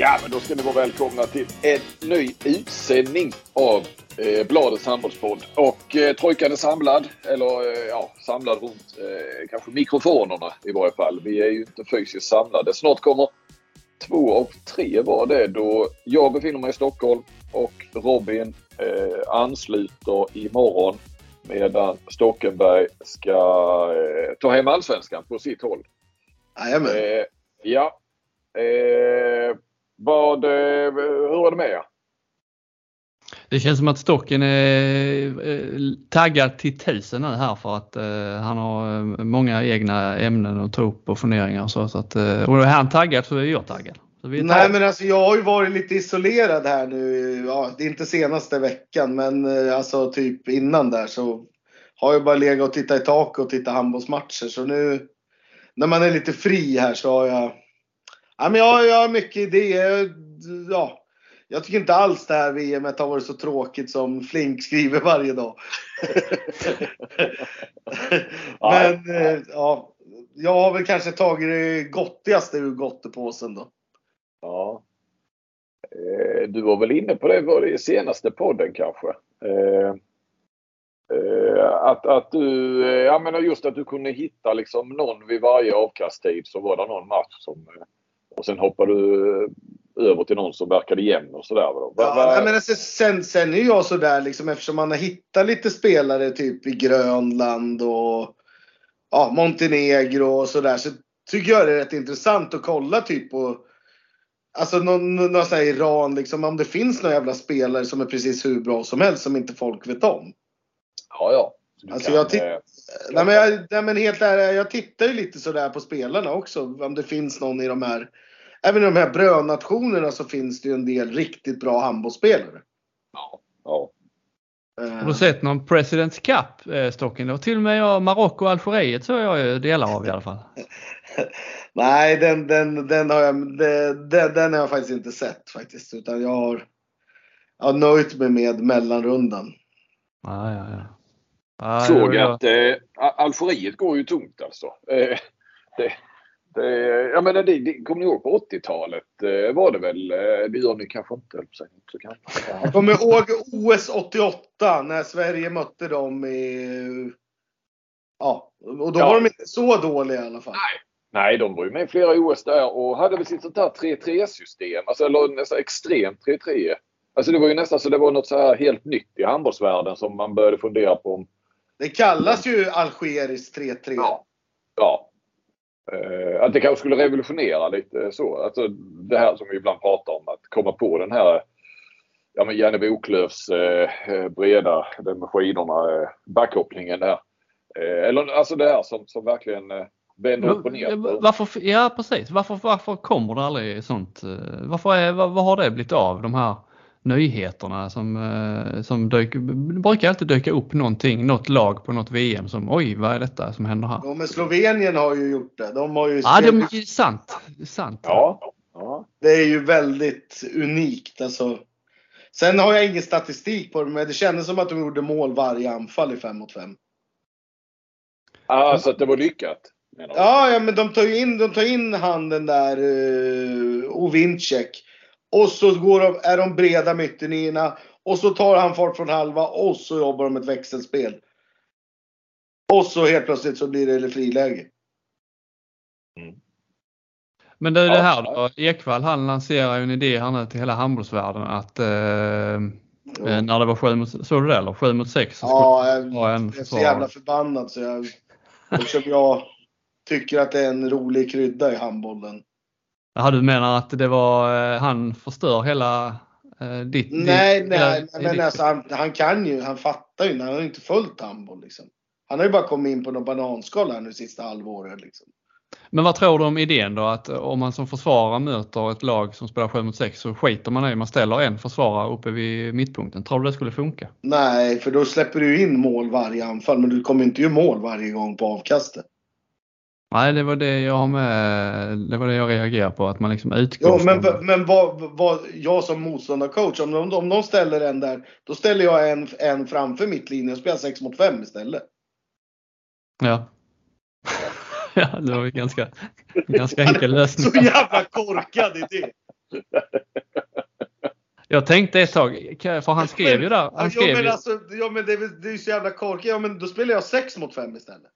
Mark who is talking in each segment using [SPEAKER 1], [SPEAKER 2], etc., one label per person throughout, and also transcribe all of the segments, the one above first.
[SPEAKER 1] Ja, men då ska ni vara välkomna till en ny utsändning av eh, Bladets handbollspodd. Och eh, trojkan är samlad, eller eh, ja, samlad runt eh, kanske mikrofonerna i varje fall. Vi är ju inte fysiskt samlade. Snart kommer två av tre var det då jag befinner mig i Stockholm och Robin eh, ansluter imorgon medan Stockenberg ska eh, ta hem allsvenskan på sitt håll.
[SPEAKER 2] Jajamän.
[SPEAKER 1] Eh, ja. Eh, vad, eh, hur är det med er?
[SPEAKER 3] Det känns som att Stocken är eh, taggad till tusen nu här för att eh, han har många egna ämnen att ta upp och funderingar och så. så att, eh, och är han taggad så är jag taggad. Så vi tar-
[SPEAKER 2] Nej men alltså jag har ju varit lite isolerad här nu. Ja, det är inte senaste veckan men alltså typ innan där så har jag bara legat och tittat i tak och tittat handbollsmatcher. Så nu när man är lite fri här så har jag... Ja, men jag, jag har mycket idéer. Ja, jag tycker inte alls det här VMet har varit så tråkigt som Flink skriver varje dag. men eh, ja, jag har väl kanske tagit det gottigaste ur gottepåsen då.
[SPEAKER 1] Ja. Eh, du var väl inne på det var det i senaste podden kanske? Eh, att, att du, jag menar just att du kunde hitta liksom någon vid varje avkasttid så var det någon match som och sen hoppade du över till någon som verkade jämn och sådär.
[SPEAKER 2] Ja, men alltså, sen, sen är jag sådär liksom eftersom man har hittat lite spelare typ i Grönland och ja, Montenegro och sådär så tycker jag det är rätt intressant att kolla typ på Alltså någon, någon sån här Iran liksom om det finns några jävla spelare som är precis hur bra som helst som inte folk vet om.
[SPEAKER 1] ja, ja. Du
[SPEAKER 2] Alltså, jag titt-
[SPEAKER 1] eh,
[SPEAKER 2] Nej men, jag, nej men helt ärligt, jag tittar ju lite sådär på spelarna också. Om det finns någon i de här Även i de här brödnationerna så finns det ju en del riktigt bra handbollsspelare.
[SPEAKER 1] ja, ja.
[SPEAKER 2] Eh,
[SPEAKER 3] Har du sett någon Presidents Cup eh, Stocken? Det var till och med jag, Marocko och Algeriet så jag ju delar av i alla fall.
[SPEAKER 2] Nej, den, den, den, har jag, den, den, har jag faktiskt inte sett faktiskt. Utan jag har, jag har nöjt mig med mellanrundan.
[SPEAKER 3] Ja, ja, ja. Ja,
[SPEAKER 1] Såg
[SPEAKER 3] jag-
[SPEAKER 1] att eh, Algeriet går ju tungt alltså. Eh, det, jag menar, det, det, kommer ni ihåg på 80-talet eh, var det väl? Eh, det gör ni kanske inte. Så kanske.
[SPEAKER 2] Jag kommer ihåg OS 88 när Sverige mötte dem i... Ja, och då
[SPEAKER 1] Ja.
[SPEAKER 2] var de inte så dåliga i alla fall.
[SPEAKER 1] Nej, de var ju med i flera OS där och hade väl sitt sånt där 3-3 system. Alltså, eller nästan extremt 3-3. Alltså det var ju nästan så det var något så här helt nytt i handbollsvärlden som man började fundera på om
[SPEAKER 2] Det kallas ju algeriskt 3-3.
[SPEAKER 1] Ja. Ja. Eh, att det kanske skulle revolutionera lite så. Alltså det här som vi ibland pratar om. Att komma på den här ja, men Janne Boklövs eh, eh, breda, den med skidorna, eh, backhopplingen där. Eh, eller alltså det här som, som verkligen eh, vänder upp och ner.
[SPEAKER 3] Varför, ja precis, varför, varför kommer det aldrig sånt? eh, Varför är, vad, vad har det blivit av de här nyheterna som, eh, som dök, brukar alltid dyka upp någonting, något lag på något VM som oj vad är detta som händer här?
[SPEAKER 2] Ja, men Slovenien har ju gjort det. De har ju
[SPEAKER 3] Ja det
[SPEAKER 2] spelat-
[SPEAKER 3] är sant. Det är sant.
[SPEAKER 1] Ja. ja.
[SPEAKER 2] Det är ju väldigt unikt. Alltså. Sen har jag ingen statistik på det, men det kändes som att de gjorde mål varje anfall i 5 mot 5.
[SPEAKER 1] Alltså att det var lyckat.
[SPEAKER 2] Ja, ja, men de tar ju in, de tar in han den där uh, Ovincek. Och så går de, är de breda med ytternierna. Och så tar han fart från halva och så jobbar de ett växelspel. Och så helt plötsligt så blir det friläge.
[SPEAKER 3] Men det, är det
[SPEAKER 1] Ja,
[SPEAKER 3] här då, Ekvall han lanserar ju en idé här nu till hela handbollsvärlden att eh, eh, när det var 7 mot, såg du det eller? 7 mot 6 så
[SPEAKER 2] Ja, jag
[SPEAKER 3] det
[SPEAKER 2] Jag är så jävla förbannad så jag... Jag tycker att det är en rolig krydda i handbollen.
[SPEAKER 3] Jaha, du menar att det var, eh, han förstör hela eh, ditt...
[SPEAKER 2] Nej,
[SPEAKER 3] ditt,
[SPEAKER 2] nej,
[SPEAKER 3] eh,
[SPEAKER 2] men
[SPEAKER 3] ditt-
[SPEAKER 2] alltså han, han kan ju, han fattar ju, han har ju inte följt handboll liksom. Han har ju bara kommit in på någon bananskal här nu sista halvåret liksom.
[SPEAKER 3] Men vad tror du om idén då att om man som försvarare möter ett lag som spelar 7 mot 6 så skiter man i man ställer en försvarare uppe vid mittpunkten. Tror du det skulle funka?
[SPEAKER 2] Nej, för då släpper du in mål varje anfall, men du kommer inte göra mål varje gång på avkastet.
[SPEAKER 3] Nej, det var det jag har med, det var det jag reagerar på att man liksom utgår
[SPEAKER 2] Jo, men,
[SPEAKER 3] från-
[SPEAKER 2] men vad, vad, jag som motståndarcoach, om de, om de ställer en där, då ställer jag en, en framför mittlinjen och spelar 6 mot 5 istället.
[SPEAKER 3] Ja. ja, det var ju ganska, ganska enkel lösning.
[SPEAKER 2] Så jävla korkad idé!
[SPEAKER 3] Jag tänkte ett tag, för han skrev ju där. Han
[SPEAKER 2] ja,
[SPEAKER 3] skrev
[SPEAKER 2] men
[SPEAKER 3] ju,
[SPEAKER 2] alltså, ja, men det, är, det är ju så jävla korkat. Ja, men då spelar jag 6 mot 5 istället.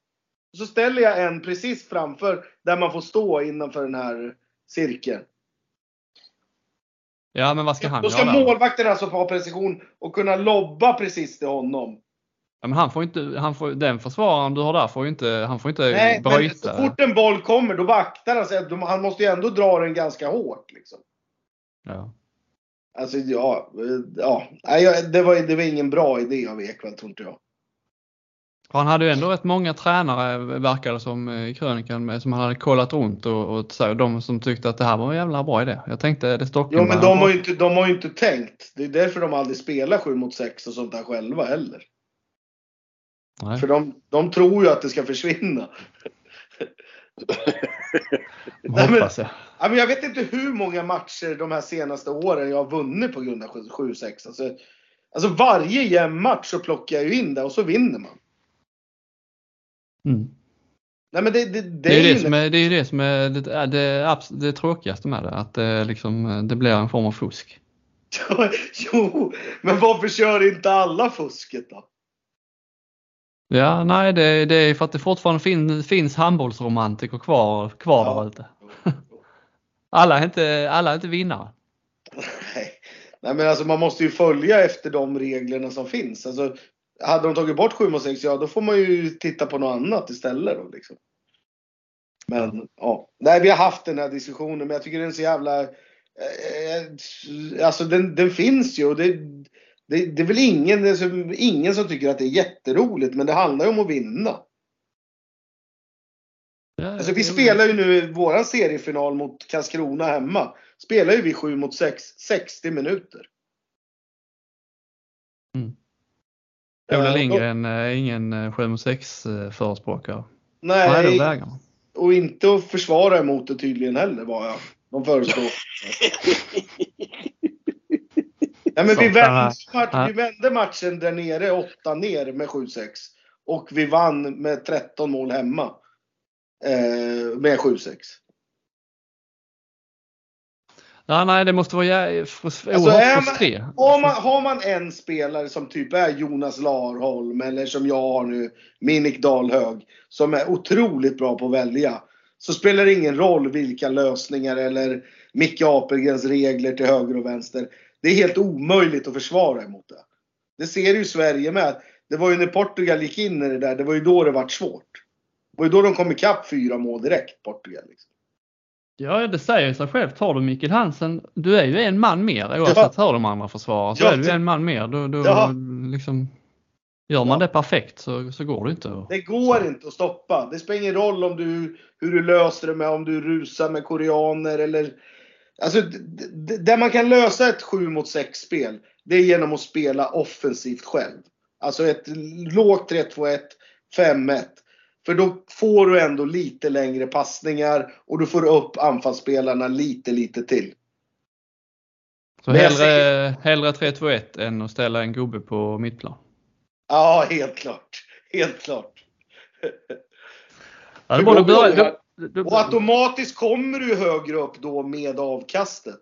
[SPEAKER 2] Och så ställer jag en precis framför där man får stå innanför den här cirkeln.
[SPEAKER 3] ja men vad ska han
[SPEAKER 2] Då ska
[SPEAKER 3] göra?
[SPEAKER 2] målvakten alltså ha precision och kunna lobba precis till honom.
[SPEAKER 3] Ja, men han får inte, han får, den försvararen du har där får ju inte, han får inte
[SPEAKER 2] Nej, men
[SPEAKER 3] bryta.
[SPEAKER 2] så fort en boll kommer då vaktar han sig. Han måste ju ändå dra den ganska hårt. Liksom.
[SPEAKER 3] Ja.
[SPEAKER 2] Alltså ja, eh, ja. Nej, det, var, det var ingen bra idé av Ekwall tror inte jag.
[SPEAKER 3] Han hade ju ändå rätt många tränare verkar det som eh, i krönikan med, som han hade kollat runt och, och så, de som tyckte att det här var en jävla bra idé. Jag tänkte det Stockholm.
[SPEAKER 2] Jo men de har, ju inte, de har inte tänkt. Det är därför de aldrig spelar 7 mot 6 och sånt där själva heller.
[SPEAKER 3] Nej.
[SPEAKER 2] För de, de tror ju att det ska försvinna. Nej, men-
[SPEAKER 3] jag.
[SPEAKER 2] Ja, men jag vet inte hur många matcher de här senaste åren jag har vunnit på grund av 7-6. Alltså, alltså varje jämn match så plockar jag ju in det och så vinner man.
[SPEAKER 3] Mm.
[SPEAKER 2] Nej men det, det, det,
[SPEAKER 3] Det är ju det som är det, är det, som är det, det, det tråkigaste med det. Att det, liksom, det blir en form av fusk.
[SPEAKER 2] jo, men varför kör inte alla fusket då?
[SPEAKER 3] Ja, nej det, det är för att det fortfarande fin, finns handbollsromantiker kvar, kvar
[SPEAKER 2] Ja.
[SPEAKER 3] där ute. Alla är inte, alla är inte vinnare.
[SPEAKER 2] Nej. Nej men alltså man måste ju följa efter de reglerna som finns. Alltså, hade de tagit bort 7 mot 6, ja då får man ju titta på något annat istället då liksom. Men ja, nej vi har haft den här diskussionen men jag tycker den är så jävla... Eh, eh, alltså den, den finns ju och det, det, det är väl ingen, är så- ingen som tycker att det är jätteroligt men det handlar ju om att vinna.
[SPEAKER 3] Ja,
[SPEAKER 2] Alltså vi spelar ju nu våran seriefinal mot Karlskrona hemma. Spelar ju vi 7 mot 6, 60 minuter.
[SPEAKER 3] Ola
[SPEAKER 2] Eh,
[SPEAKER 3] Lindgren är ingen eh, 7 mot 6 förespråkare.
[SPEAKER 2] Nej,
[SPEAKER 3] Nej, då vägrar man.
[SPEAKER 2] och inte att försvara emot det tydligen heller var jag. De föreslår. Nej, men vi, vände, match, vi vände matchen där nere, 8 ner med 7-6. Och vi vann med 13 mål hemma. Eh, med 7-6.
[SPEAKER 3] Ja, nej, det måste vara
[SPEAKER 2] Alltså,
[SPEAKER 3] oerhört frustrerande.
[SPEAKER 2] Har man, har man en spelare som typ är Jonas Larholm eller som jag har nu, Minik Dahlhög, som är otroligt bra på att välja. Så spelar det ingen roll vilka lösningar eller Micke Apelgrens regler till höger och vänster. Det är helt omöjligt att försvara emot det. Det ser ju Sverige med. Det var ju när Portugal gick in i det där, det var ju då det vart svårt. Det var ju då de kom ikapp fyra mål direkt, Portugal. Liksom.
[SPEAKER 3] Ja, det säger sig själv. Tar du Mikkel Hansen, du är ju en man mer oavsett hur de andra försvarar. Så
[SPEAKER 2] Ja,
[SPEAKER 3] är du
[SPEAKER 2] det-
[SPEAKER 3] en man mer. Då, då,
[SPEAKER 2] Ja.
[SPEAKER 3] liksom, gör man
[SPEAKER 2] Ja.
[SPEAKER 3] det perfekt så, så går det inte. att-
[SPEAKER 2] Det går inte att stoppa. Det spelar ingen roll om du, hur du löser det med om du rusar med koreaner eller... Alltså, där man kan lösa ett 7 mot 6 spel, det är genom att spela offensivt själv. Alltså ett lågt 3-2-1, 5-1. För då får du ändå lite längre passningar och du får upp anfallsspelarna lite, lite till.
[SPEAKER 3] Så
[SPEAKER 2] Men
[SPEAKER 3] hellre, hellre 3-2-1 än att ställa en gubbe på mittplan.
[SPEAKER 2] Ja, helt klart. Helt klart.
[SPEAKER 3] Ja,
[SPEAKER 1] då
[SPEAKER 3] då, då,
[SPEAKER 2] Och automatiskt kommer du högre upp då med avkastet.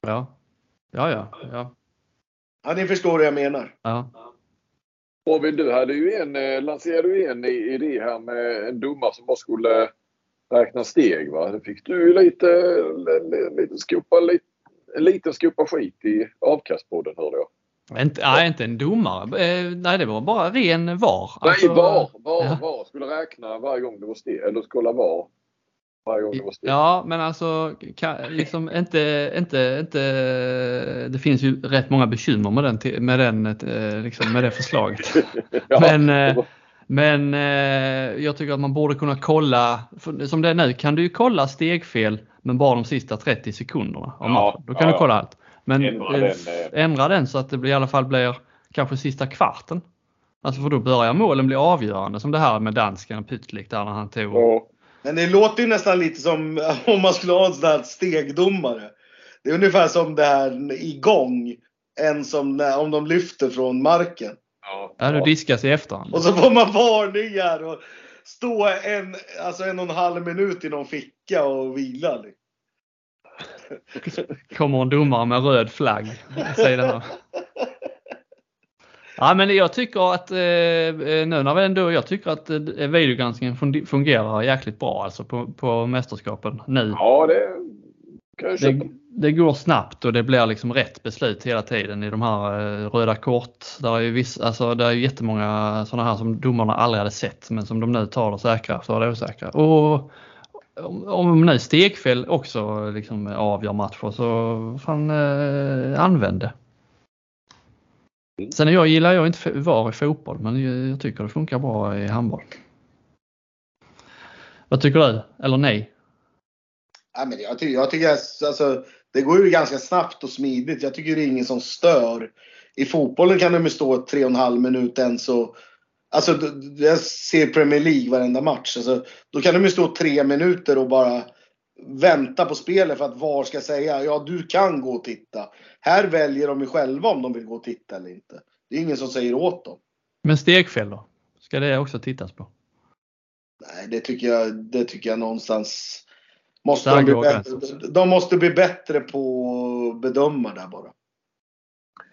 [SPEAKER 3] ja. Ja, ja, ja,
[SPEAKER 2] Ja, ni förstår vad jag menar.
[SPEAKER 3] ja.
[SPEAKER 1] Robin, du hade ju en, eh, lanserade ju en i- idé här med en domare som bara skulle räkna steg. Va? Då fick du lite, lite, lite skopa, lite, en liten skopa skit i avkastpodden hörde jag.
[SPEAKER 3] Inte, nej, inte en domare. Eh, nej, det var bara ren VAR.
[SPEAKER 1] Nej,
[SPEAKER 3] Alltså,
[SPEAKER 1] var, var,
[SPEAKER 3] ja.
[SPEAKER 1] var. Skulle räkna varje gång det var steg. Eller kolla var. Varje gång det var steg.
[SPEAKER 3] Ja, men alltså kan, liksom inte, inte, inte, det finns ju rätt många bekymmer med den, med den, eh, liksom, med det förslaget.
[SPEAKER 1] Ja,
[SPEAKER 3] Men, eh, men eh, jag tycker att man borde kunna kolla, som det är nu kan du ju kolla stegfel men bara de sista 30 sekunderna av
[SPEAKER 1] Ja.
[SPEAKER 3] Då kan
[SPEAKER 1] ja,
[SPEAKER 3] du kolla allt. Men
[SPEAKER 1] Ändra den,
[SPEAKER 3] ändra den så att det blir, i alla fall blir kanske sista kvarten. Alltså för då börjar målen bli avgörande som det här med dansken och Pytlik där när han tog.
[SPEAKER 1] ja.
[SPEAKER 2] Men det låter ju nästan lite som om man skulle ha en sån där stegdomare. Det är ungefär som det här igång. En som när, om de lyfter från marken.
[SPEAKER 1] Ja,
[SPEAKER 3] Ja, du diskas i efterhand.
[SPEAKER 2] Och så får man varningar och stå en, alltså en och en halv minut i någon ficka och vila. liksom.
[SPEAKER 3] Kommer en domare med röd flagg. Säger det här. Ja men jag tycker att eh, nu när vi ändå, jag tycker att eh, videogranskningen fun- fungerar jäkligt bra alltså på, på mästerskapen nu.
[SPEAKER 1] Ja, det kan jag köpa.
[SPEAKER 3] Det, det går snabbt och det blir liksom rätt beslut hela tiden i de här eh, röda kort. Där är ju viss, alltså, det är jättemånga sådana här som domarna aldrig hade sett men som de nu tar det säkra är det osäkra. Och om, om nu stegfel också liksom avgör matcher så fan eh, använd det.
[SPEAKER 1] Mm.
[SPEAKER 3] Sen jag gillar jag inte VAR i fotboll men jag, tycker det funkar bra i handboll. Vad tycker du? Eller nej?
[SPEAKER 2] Ja, men jag, tycker, jag tycker alltså, det går ju ganska snabbt och smidigt. Jag tycker det är ingen som stör. I fotbollen kan de ju stå tre och en halv minut än så. Alltså jag ser Premier League varenda match. Alltså, då kan de ju stå tre minuter och bara vänta på spelet för att VAR ska säga ja du kan gå och titta. Här väljer de ju själva om de vill gå och titta eller inte. Det är ingen som säger åt dem.
[SPEAKER 3] Men stegfel då? Ska det också tittas på?
[SPEAKER 2] Nej, det tycker jag, det tycker jag någonstans måste de, bli bättre, de måste bli bättre på att bedöma där bara.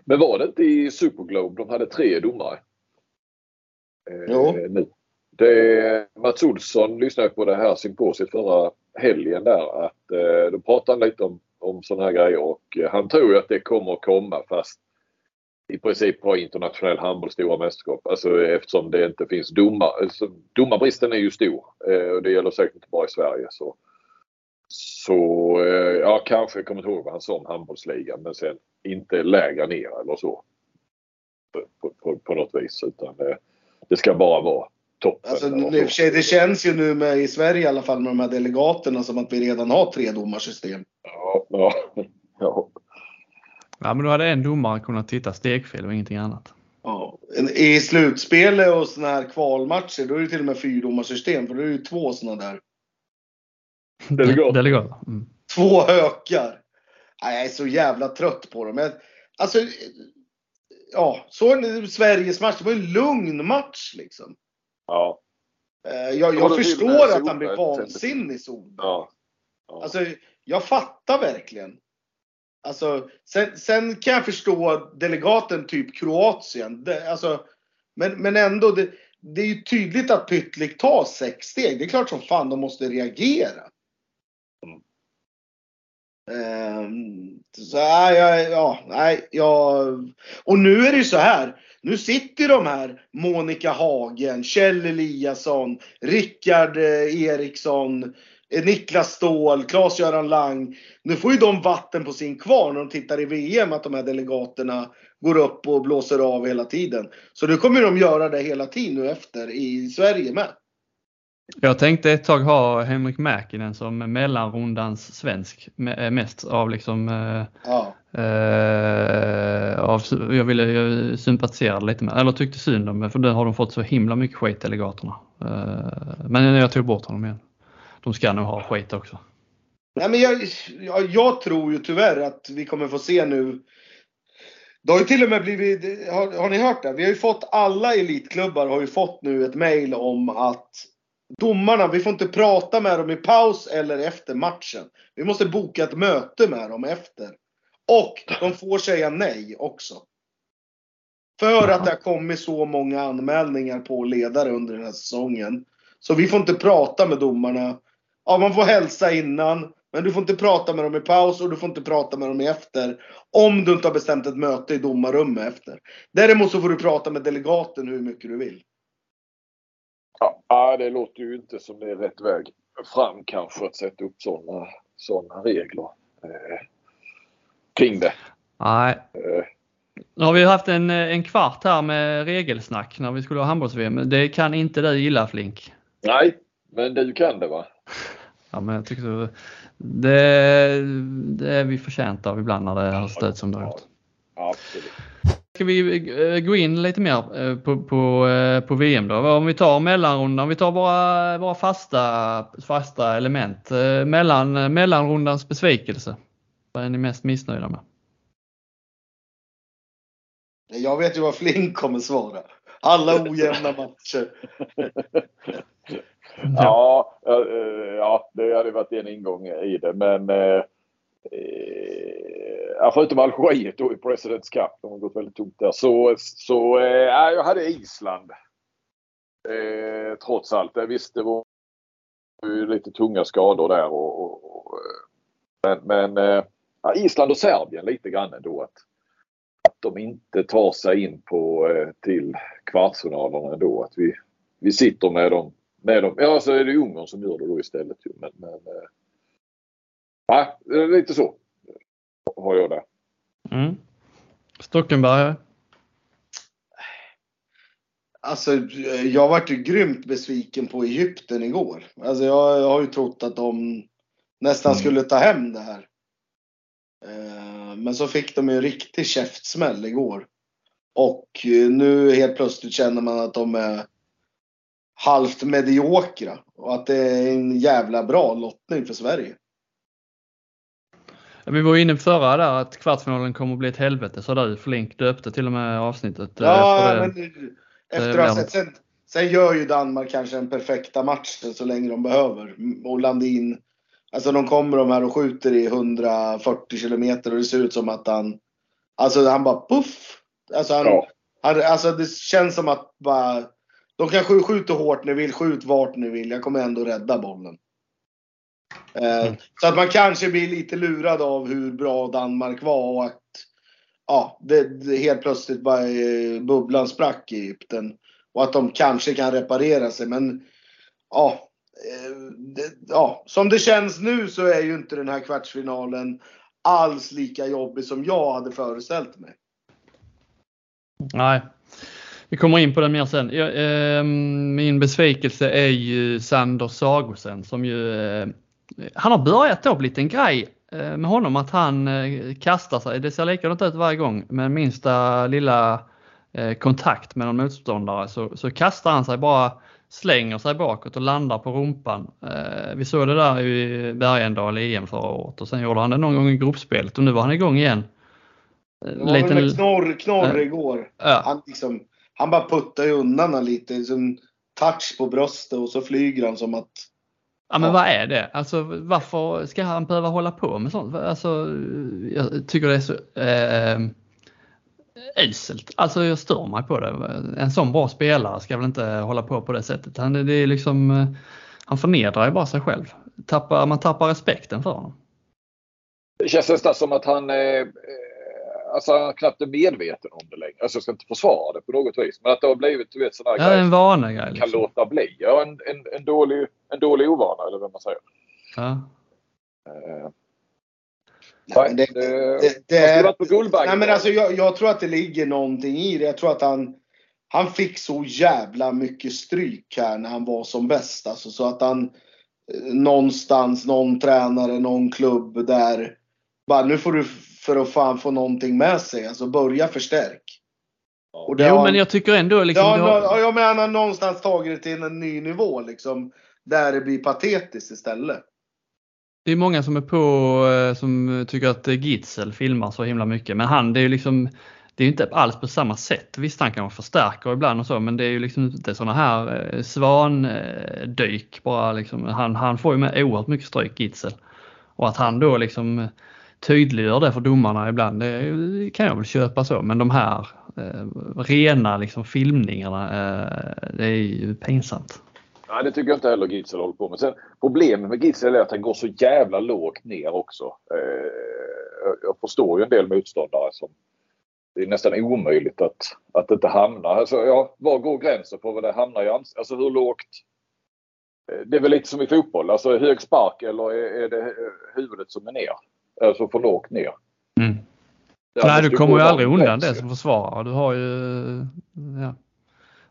[SPEAKER 1] Men var det inte i Superglobe de hade tre domare? Eh,
[SPEAKER 2] Jo.
[SPEAKER 1] Nu. Det, Mats Olsson lyssnade på det här symposiet förra helgen där. Att, eh, då pratade han lite om, om sådana här grejer och eh, han tror ju att det kommer att komma fast i princip på internationell handboll stora mästerskap. Alltså eftersom det inte finns domar. Alltså, domarbristen är ju stor eh, och det gäller säkert inte bara i Sverige. Så, så eh, ja, kanske, jag kommer inte ihåg vad han sa om handbollsligan men sen inte lägre ner eller så. På, på, på något vis utan eh, det ska bara vara toppen.
[SPEAKER 2] Alltså,
[SPEAKER 1] eller
[SPEAKER 2] i och
[SPEAKER 1] så.
[SPEAKER 2] för sig, det känns ju nu med, i Sverige i alla fall med de här delegaterna som att vi redan har tre domarsystem.
[SPEAKER 1] Ja, ja, ja.
[SPEAKER 3] Ja men då hade en domare kunnat titta stegfel och ingenting annat.
[SPEAKER 2] Ja. I slutspelet och såna här kvalmatcher då är det till och med fyrdomarsystem för då är det ju två såna där.
[SPEAKER 1] Delegat.
[SPEAKER 3] Delegat. Mm.
[SPEAKER 2] Två hökar. Nej, jag är så jävla trött på dem. Men, alltså, ja, så en Sveriges match. Det var en lugn match liksom.
[SPEAKER 1] Ja,
[SPEAKER 2] Eh, Jag,
[SPEAKER 1] Ja,
[SPEAKER 2] jag förstår att han blir vansinnig Solberg.
[SPEAKER 1] ja. ja.
[SPEAKER 2] Alltså, jag fattar verkligen. Alltså, sen, sen kan jag förstå delegaten typ Kroatien. Det, alltså, men, men ändå, det, det är ju tydligt att Pytlik tar sex steg. Det är klart som fan de måste reagera.
[SPEAKER 1] Mm.
[SPEAKER 2] Ehm, så ja, ja, ja, nej, ja. Och nu är det ju så här. Nu sitter ju de här Monica Hagen, Kjell Eliasson, Rickard eh, Eriksson, eh, Niklas Ståhl, Claes-Göran Lang. Nu får ju de vatten på sin kvarn när de tittar i VM att de här delegaterna går upp och blåser av hela tiden. Så nu kommer de göra det hela tiden nu efter i Sverige med.
[SPEAKER 3] Jag tänkte ett tag ha Henrik Mäkinen som mellanrundans svensk eh, mest av liksom eh,
[SPEAKER 2] Ja.
[SPEAKER 3] eh, av, jag ville jag sympatiserade lite med, eller tyckte synd om för nu har de fått så himla mycket skit delegaterna. Eh, men jag tog bort honom igen. De ska nog ha skit också.
[SPEAKER 2] Nej, men jag, jag, jag tror ju tyvärr att vi kommer få se nu. Det har ju till och med blivit, har, har ni hört det? Vi har ju fått, alla elitklubbar har ju fått nu ett mail om att domarna, vi får inte prata med dem i paus eller efter matchen. Vi måste boka ett möte med dem efter. Och de får säga nej också. För att det har kommit så många anmälningar på ledare under den här säsongen. Så vi får inte prata med domarna. Ja, man får hälsa innan. Men du får inte prata med dem i paus och du får inte prata med dem i efter. Om du inte har bestämt ett möte i domarrummet efter. Däremot så får du prata med delegaten hur mycket du vill.
[SPEAKER 1] Ja, det låter ju inte som det är rätt väg fram kanske att sätta upp sådana såna regler eh, kring det.
[SPEAKER 3] Nej,
[SPEAKER 1] Eh,
[SPEAKER 3] nu har vi haft en, en kvart här med regelsnack när vi skulle ha handbolls-VM. Det kan inte du gilla Flink.
[SPEAKER 1] nej, men du kan det va?
[SPEAKER 3] Ja, men jag tycker så, det, det är vi förtjänta av ibland när det har stött som det har gjort.
[SPEAKER 1] Absolut.
[SPEAKER 3] Ska vi eh, gå in lite mer eh, på, på, eh, på VM då? Om vi tar mellanrundan, om vi tar våra, våra fasta, fasta element. Mellan, mellanrundans besvikelse. Vad är ni mest missnöjda med?
[SPEAKER 2] Jag vet ju vad Flink kommer svara. Alla ojämna matcher.
[SPEAKER 1] Ja, ja, det hade varit en ingång i det. Men Eh, ja, förutom Algeriet då i Presidents Cup, de har gått väldigt tungt där, så, så eh, jag hade Island. Eh, trots allt. Visst, det var lite tunga skador där och, och, och eh, men, men eh, ja, Island och Serbien lite grann ändå. Att, att de inte tar sig in på, eh, till kvartsfinalerna ändå. Att vi, vi sitter med dem. Med dem. Ja, så är det Ungern som gör det då istället. Men, men eh, ja, lite så har jag där.
[SPEAKER 3] Mm. Stockenberg?
[SPEAKER 2] Alltså, jag vart ju grymt besviken på Egypten igår. Alltså, jag, jag har ju trott att de nästan mm. skulle ta hem det här. Eh, men så fick de ju en riktig käftsmäll igår. Och nu helt plötsligt känner man att de är halvt mediokra och att det är en jävla bra lottning för Sverige.
[SPEAKER 3] Vi var inne förra där att kvartsfinalen kommer att bli ett helvete så du Flink döpte till och med avsnittet.
[SPEAKER 2] Eh, ja, det, men efter att ha sett, sen, sen gör ju Danmark kanske den perfekta matchen så länge de behöver. Och Landin, alltså de kommer de här och skjuter i 140 kilometer och det ser ut som att han, alltså han bara puff. Alltså, han, ja. han, alltså det känns som att bara, de kan skjuta hårt ni vill, skjut vart ni vill, jag kommer ändå rädda bollen. Eh, mm. Så att man kanske blir lite lurad av hur bra Danmark var och att ja, det, det helt plötsligt bara eh, bubblan sprack i Egypten. Och att de kanske kan reparera sig. Men ja, eh, det, ja, som det känns nu så är ju inte den här kvartsfinalen alls lika jobbig som jag hade föreställt mig.
[SPEAKER 3] Nej, vi kommer in på den mer sen. Jag, eh, min besvikelse är ju Sander Sagosen som ju eh, han har börjat då blivit en grej eh, med honom att han eh, kastar sig. Det ser likadant ut varje gång med minsta lilla eh, kontakt med någon motståndare så, så kastar han sig bara, slänger sig bakåt och landar på rumpan. Vi såg det där i Bergendal i EM förra året och sen gjorde han det någon gång i gruppspelet och nu var han igång igen.
[SPEAKER 2] Det var Liten... väl knorr, knorr igår. Ja. Han, liksom, han bara puttar ju undan lite, som touch på bröstet och så flyger han som att
[SPEAKER 3] Ja men ja. vad är det? Alltså varför ska han behöva hålla på med sånt? Alltså, jag tycker det är så eh, uselt. Alltså jag stör mig på det. En sån bra spelare ska väl inte hålla på på det sättet. Han, det är liksom, han förnedrar ju bara sig själv. Tappar, man tappar respekten för honom.
[SPEAKER 1] Det känns nästan som att han eh, alltså han knappt är medveten om det längre. Alltså jag ska inte försvara det på något vis. Men att det har blivit du vet sådana
[SPEAKER 3] ja, en vana grej.
[SPEAKER 1] Liksom. Kan låta bli. Ja, en, en, en, dålig, en dålig ovana eller vad man säger. Ja. Uh,
[SPEAKER 2] nej, det, det, det, det är, varit på Guldbaggen. Nej, men alltså, jag, jag, tror att det ligger någonting i det. Jag tror att han, han fick så jävla mycket stryk här när han var som bäst. Alltså, så att han eh, någonstans, någon tränare, någon klubb där bara nu får du för att fan få någonting med sig. Alltså börja förstärk.
[SPEAKER 3] Och jo, har, men jag tycker ändå liksom... Ja,
[SPEAKER 2] har... jag menar någonstans tagit det till en ny nivå liksom. Där det blir patetiskt istället.
[SPEAKER 3] Det är många som är på eh, som tycker att Gitzel filmar så himla mycket. Men han, det är ju liksom det är inte alls på samma sätt. Visst, han kan förstärka ibland och så, men det är ju liksom inte sådana här eh, svandyk bara liksom. Han, han får ju med oerhört mycket stryk, Gitzel. Och att han då liksom tydliggör det för domarna ibland. Det kan jag väl köpa så, men de här eh, rena liksom, filmningarna, eh, det är ju pinsamt.
[SPEAKER 1] Nej, det tycker jag inte heller Gidsel håller på med. Sen, problemet med Gidsel är att han går så jävla lågt ner också. Eh, jag förstår ju en del motståndare som det är nästan omöjligt att, att inte hamna. Alltså, ja, var går gränsen för vad det hamnar i? Alltså hur lågt? Eh, det är väl lite som i fotboll, alltså hög spark eller är, är det huvudet som är ner? Alltså för lågt ner. Mm.
[SPEAKER 3] Nej, du kommer ju aldrig undan det som försvarare. Du har ju... Ja.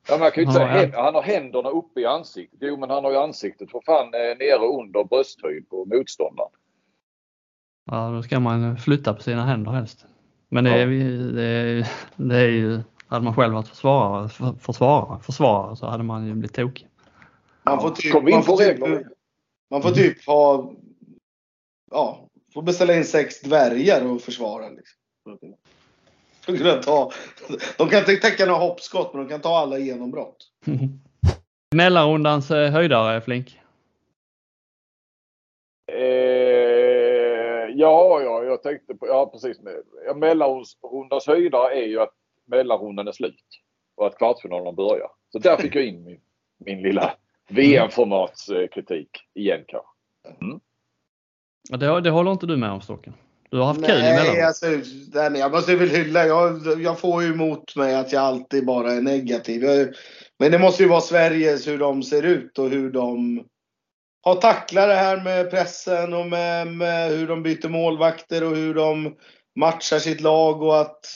[SPEAKER 1] Ja, man kan ju inte säga ja. han har händerna uppe i ansiktet. Jo, men han har ju ansiktet för fan eh, nere under brösthöjd på motståndaren.
[SPEAKER 3] Ja, då ska man flytta på sina händer helst. Men det, är, det, är, det är ju, hade man själv varit försvarare, försvarare, försvarare så hade man ju blivit tokig.
[SPEAKER 2] Man får typ, man får typ, man får typ ha ja, Får beställa in sex dvärgar och försvara. Liksom. De, kan ta, de kan inte täcka några hoppskott, men de kan ta alla genombrott.
[SPEAKER 3] Mellanrundans eh, höjdare, Flink?
[SPEAKER 1] Eh, Ja, ja, jag tänkte på, ja precis. Ja, mellanrundans höjdare är ju att mellanrundan är slut och att kvartsfinalen börjar. Så där fick jag in min, min lilla VM-formatskritik igen kanske. Mm.
[SPEAKER 3] Det, det håller inte du med om Stocken? Du har haft
[SPEAKER 2] Nej,
[SPEAKER 3] kul emellanåt.
[SPEAKER 2] alltså, nej, jag måste väl hylla. Jag, jag får ju emot mig att jag alltid bara är negativ. Jag, men det måste ju vara Sveriges hur de ser ut och hur de har tacklat det här med pressen och med, med hur de byter målvakter och hur de matchar sitt lag och att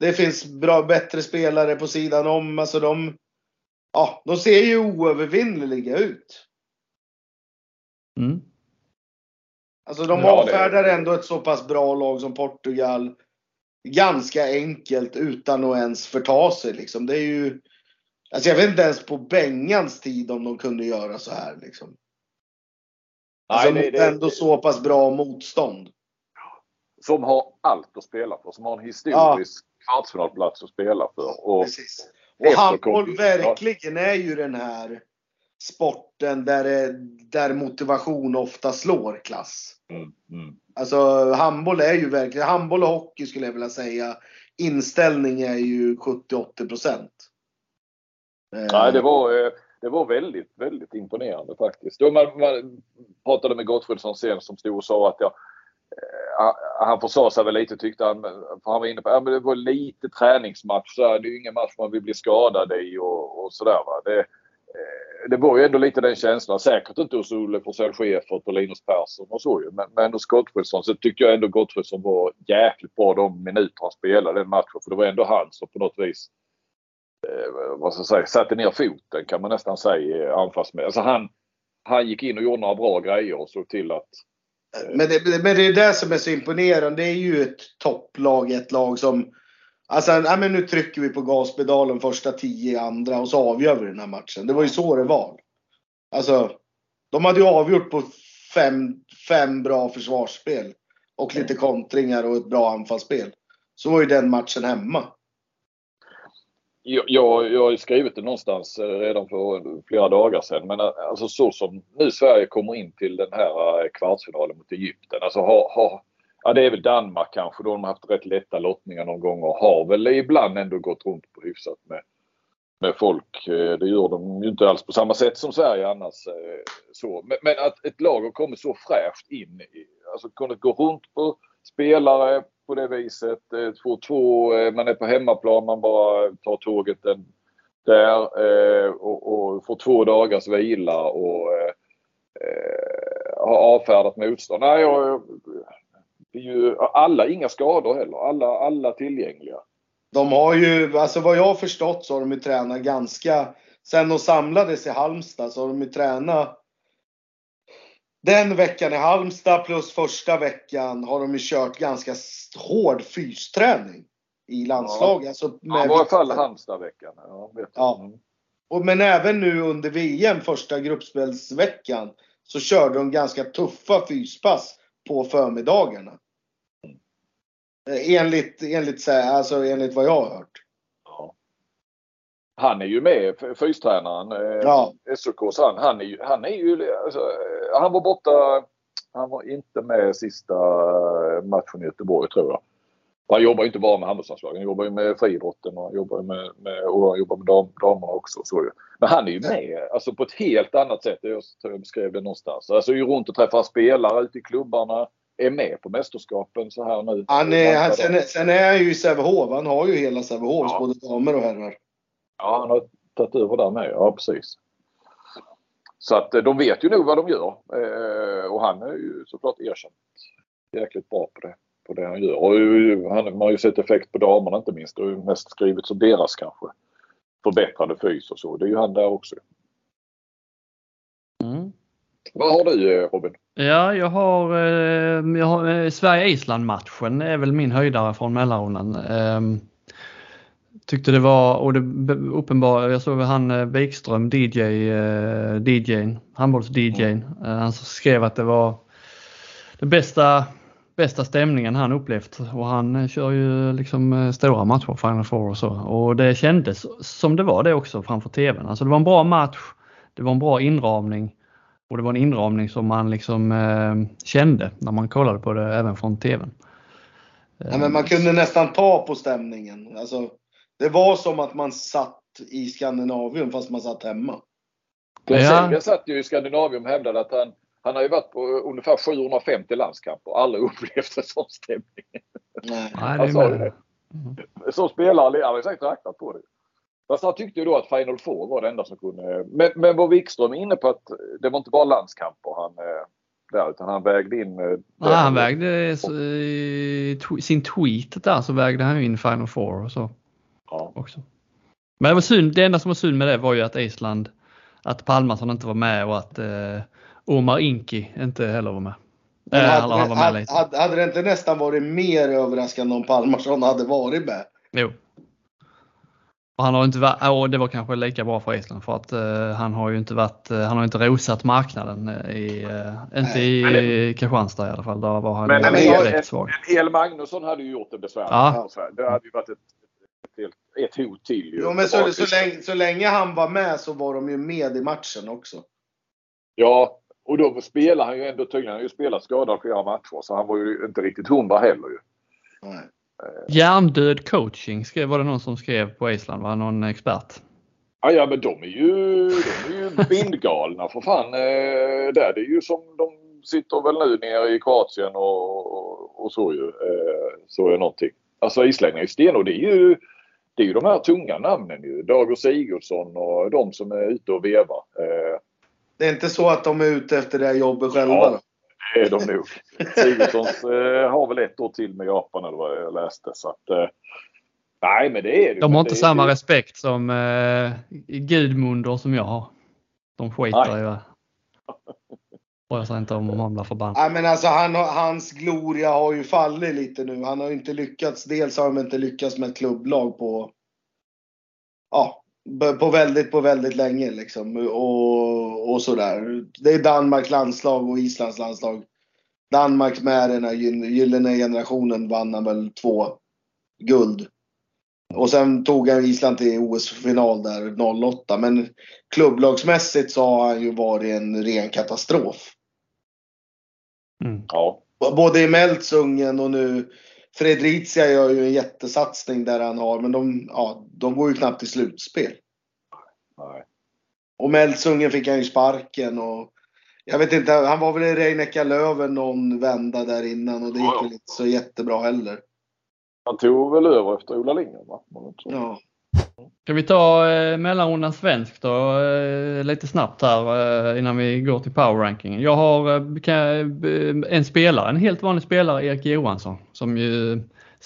[SPEAKER 2] det finns bra, bättre spelare på sidan om. Alltså de, ja, de ser ju oövervinneliga ut.
[SPEAKER 3] Mm.
[SPEAKER 2] Alltså de
[SPEAKER 1] Ja, det-
[SPEAKER 2] avfärdar ändå ett så pass bra lag som Portugal ganska enkelt utan att ens förta sig. Liksom. Det är ju, alltså jag vet inte ens på Bengans tid om de kunde göra så här. Liksom. Alltså
[SPEAKER 1] Nej, det- det-
[SPEAKER 2] ändå så pass bra motstånd.
[SPEAKER 1] Som har allt att spela för. Som har en historisk kvartsfinalplats att spela för. Och
[SPEAKER 2] Precis. Och handboll verkligen är ju den här sporten där, det, där motivation ofta slår klass.
[SPEAKER 1] Mm, mm.
[SPEAKER 2] Alltså handboll är ju verkligen, handboll och hockey skulle jag vilja säga, inställning är ju 70-80 procent. Eh,
[SPEAKER 1] Nej, det var, eh, det var väldigt, väldigt imponerande faktiskt. Man, man pratade med Gottfridsson sen som stod och sa att jag, eh, han försade sig väl lite tyckte han. För han var inne på att det var lite träningsmatch. Så det är ju ingen match man vill bli skadad i och, och sådär. Va? Det, eh, det var ju ändå lite den känslan. Säkert inte hos Olle Forsell Schäfert och Linus Persson och så ju. Men, men hos Gottfridsson så tyckte jag ändå Gottfridsson var jäkligt bra de minuter han spelade den matchen. För det var ändå han som på något vis eh, vad ska jag säga, satte ner foten kan man nästan säga eh, anfallsmässigt. Alltså han, han gick in och gjorde några bra grejer och såg till att eh,
[SPEAKER 2] Men det, men det är det som är så imponerande. Det är ju ett topplag, ett lag som... Alltså, ja, men nu trycker vi på gaspedalen första tio i andra och så avgör vi den här matchen. Det var ju så det var. Alltså, de hade ju avgjort på fem, fem bra försvarsspel. Och lite kontringar och ett bra anfallsspel. Så var ju den matchen hemma.
[SPEAKER 1] Jag, jag, jag har ju skrivit det någonstans eh, redan för flera dagar sedan. Men eh, alltså så som nu Sverige kommer in till den här eh, kvartsfinalen mot Egypten. Alltså har, har, ja det är väl Danmark kanske. Då de har haft rätt lätta lottningar någon gång och har väl ibland ändå gått runt på hyfsat med, med folk. Eh, det gör de ju inte alls på samma sätt som Sverige annars. Eh, så. Men, men att ett lag har kommit så fräscht in. i- Alltså kunnat gå runt på spelare på det viset. Eh, Få två, eh, man är på hemmaplan, man bara tar tåget den, där eh, och, och får två dagars vila och har avfärdat motstånd. Nej, jag, det är ju alla, inga skador heller. Alla, alla tillgängliga.
[SPEAKER 2] De har ju, alltså vad jag har förstått så har de ju tränat ganska, sen de samlades i Halmstad så har de ju tränat den veckan i Halmstad plus första veckan har de ju kört ganska hård fysträning i landslaget. Alltså
[SPEAKER 1] Ja,
[SPEAKER 2] med
[SPEAKER 1] I varje fall. Halmstadveckan. Ja.
[SPEAKER 2] Ja.
[SPEAKER 1] Mm.
[SPEAKER 2] Och, men även nu under VM, första gruppspelsveckan, så körde de ganska tuffa fyspass på förmiddagarna. Enligt, enligt, så här- alltså enligt vad jag har hört.
[SPEAKER 1] Ja. Han är ju med, fystränaren. Eh,
[SPEAKER 2] Ja.
[SPEAKER 1] SOKs han. Han är ju, han är ju alltså, han var borta. Han var inte med sista eh, matchen i Göteborg tror jag. Han jobbar ju inte bara med handbollslandslaget. Han jobbar ju med friidrotten och han jobbar med, med, och han jobbar med dam, damerna också. Så. Men han är ju med alltså på ett helt annat sätt. Jag tror jag beskrev det någonstans. Alltså ju runt och träffar spelare ute i klubbarna. Är med på mästerskapen så här nu.
[SPEAKER 2] Han är, han, sen, är- sen är han ju i Sävehof. Han har ju hela Sävehof,
[SPEAKER 1] Ja.
[SPEAKER 2] både damer och herrar.
[SPEAKER 1] Ja, han har tagit över där med. Ja, precis. Så att eh, de vet ju nog vad de gör. Eh, och han är ju såklart erkänt jäkligt bra på det, på det han gör. Och han, man har ju sett effekt på damerna inte minst. Det har ju mest skrivits om deras kanske förbättrade fys och så. Det är ju han där också.
[SPEAKER 3] Mm.
[SPEAKER 1] Vad har du eh, Robin?
[SPEAKER 3] Ja, jag har, eh, jag har eh, Sverige-Island-matchen är väl min höjdare från mellanrundan. Eh, tyckte det var, och det uppenbar, jag såg han Wikström, DJ, DJn, handbolls-DJn, eh, han skrev att det var den bästa, bästa stämningen han upplevt och han eh, kör ju liksom eh, stora matcher, Final Four och så. Och det kändes som det var det också framför TVn. Alltså det var en bra match, det var en bra inramning. Och det var en inramning som man liksom eh, kände när man kollade på det även från TVn.
[SPEAKER 2] Ja, men man kunde nästan ta på stämningen. Alltså, det var som att man satt i Skandinavien fast man satt hemma.
[SPEAKER 1] Ja. satt ju i Skandinavien och hävdade att han, han har ju varit på ungefär 750 landskamper och aldrig upplevt en sån stämning.
[SPEAKER 2] Nej.
[SPEAKER 1] Han ju det. Mm. Som spelare hade säkert räknat på det. Fast han tyckte ju då att Final Four var det enda som kunde... Men, men var Wikström inne på att det var inte bara landskamper han eh, där utan han vägde in... Eh,
[SPEAKER 3] ja, han vägde sin tweet där så vägde han in Final Four och så. Ja. Också. Men det, var synd, det enda som var synd med det var ju att Island, att Palmarsson inte var med och att eh, Omar Inki inte heller var med.
[SPEAKER 2] Äh, hade, han var med hade, hade, hade det inte nästan varit mer överraskande om Palmarsson hade varit med?
[SPEAKER 3] Jo. Och han har inte varit, och det var kanske lika bra för Island för att uh, han har ju inte varit, uh, han har inte rosat marknaden i, uh, inte Nej, i Kristianstad i alla fall. Där var han
[SPEAKER 1] men, direkt svag. En hel Magnusson hade ju gjort det besvärligt. Ja. Det hade ju varit ett, ett, ett hot till. Ju.
[SPEAKER 2] Jo, men så, så, länge, så länge han var med så var de ju med i matchen också.
[SPEAKER 1] Ja, och då spelar han ju ändå tydligen. Han har ju spelat skadad flera matcher så han var ju inte riktigt hundra heller ju.
[SPEAKER 2] Nej.
[SPEAKER 3] Hjärndöd coaching skrev, var det någon som skrev på Island, var någon expert?
[SPEAKER 1] Ja, ja men de är ju, de är ju bindgalna för fan. Eh, där. Det är ju som de sitter väl nu nere i Kroatien och, och, och så ju. Eh, så är någonting. Alltså islänningar i stenhård, det är ju det är ju de här tunga namnen ju. Dago Sigurdsson och de som är ute och vevar. Eh,
[SPEAKER 2] det är inte så att de är ute efter det här jobbet själva? Ja,
[SPEAKER 1] det är de nog. Sigurdssons eh, har väl ett år till med Japan eller vad jag läste. Så att, eh, nej, men det är det.
[SPEAKER 3] De har inte samma det. respekt som eh, Gudmunder som jag har. De skiter nej. i det. Och jag säger inte om han blir förbannad.
[SPEAKER 2] Nej, men alltså han, hans gloria har ju fallit lite nu. Han har ju inte lyckats. Dels har han inte lyckats med ett klubblag på ja, på väldigt, på väldigt länge liksom. Och, och sådär. Det är Danmarks landslag och Islands landslag. Danmark med den här gyllene generationen vann han väl två guld. Och sen tog han Island till OS-final där 08. Men klubblagsmässigt så har han ju varit en ren katastrof.
[SPEAKER 1] Mm. Ja.
[SPEAKER 2] Både i Meltsungen och nu Fredricia gör ju en jättesatsning där han har, men de, ja, de går ju knappt till slutspel.
[SPEAKER 1] Nej.
[SPEAKER 2] Och Meltsungen fick han ju sparken och jag vet inte, han var väl i Reinecka Löven någon vända där innan och det gick väl inte så jättebra heller.
[SPEAKER 1] Han tog väl över efter Ola Lindgren va?
[SPEAKER 2] Ja.
[SPEAKER 3] Ska vi ta eh, mellanrundan svensk då eh, lite snabbt här eh, innan vi går till power ranking. Jag har eh, eh en spelare, en helt vanlig spelare, Erik Johansson, som ju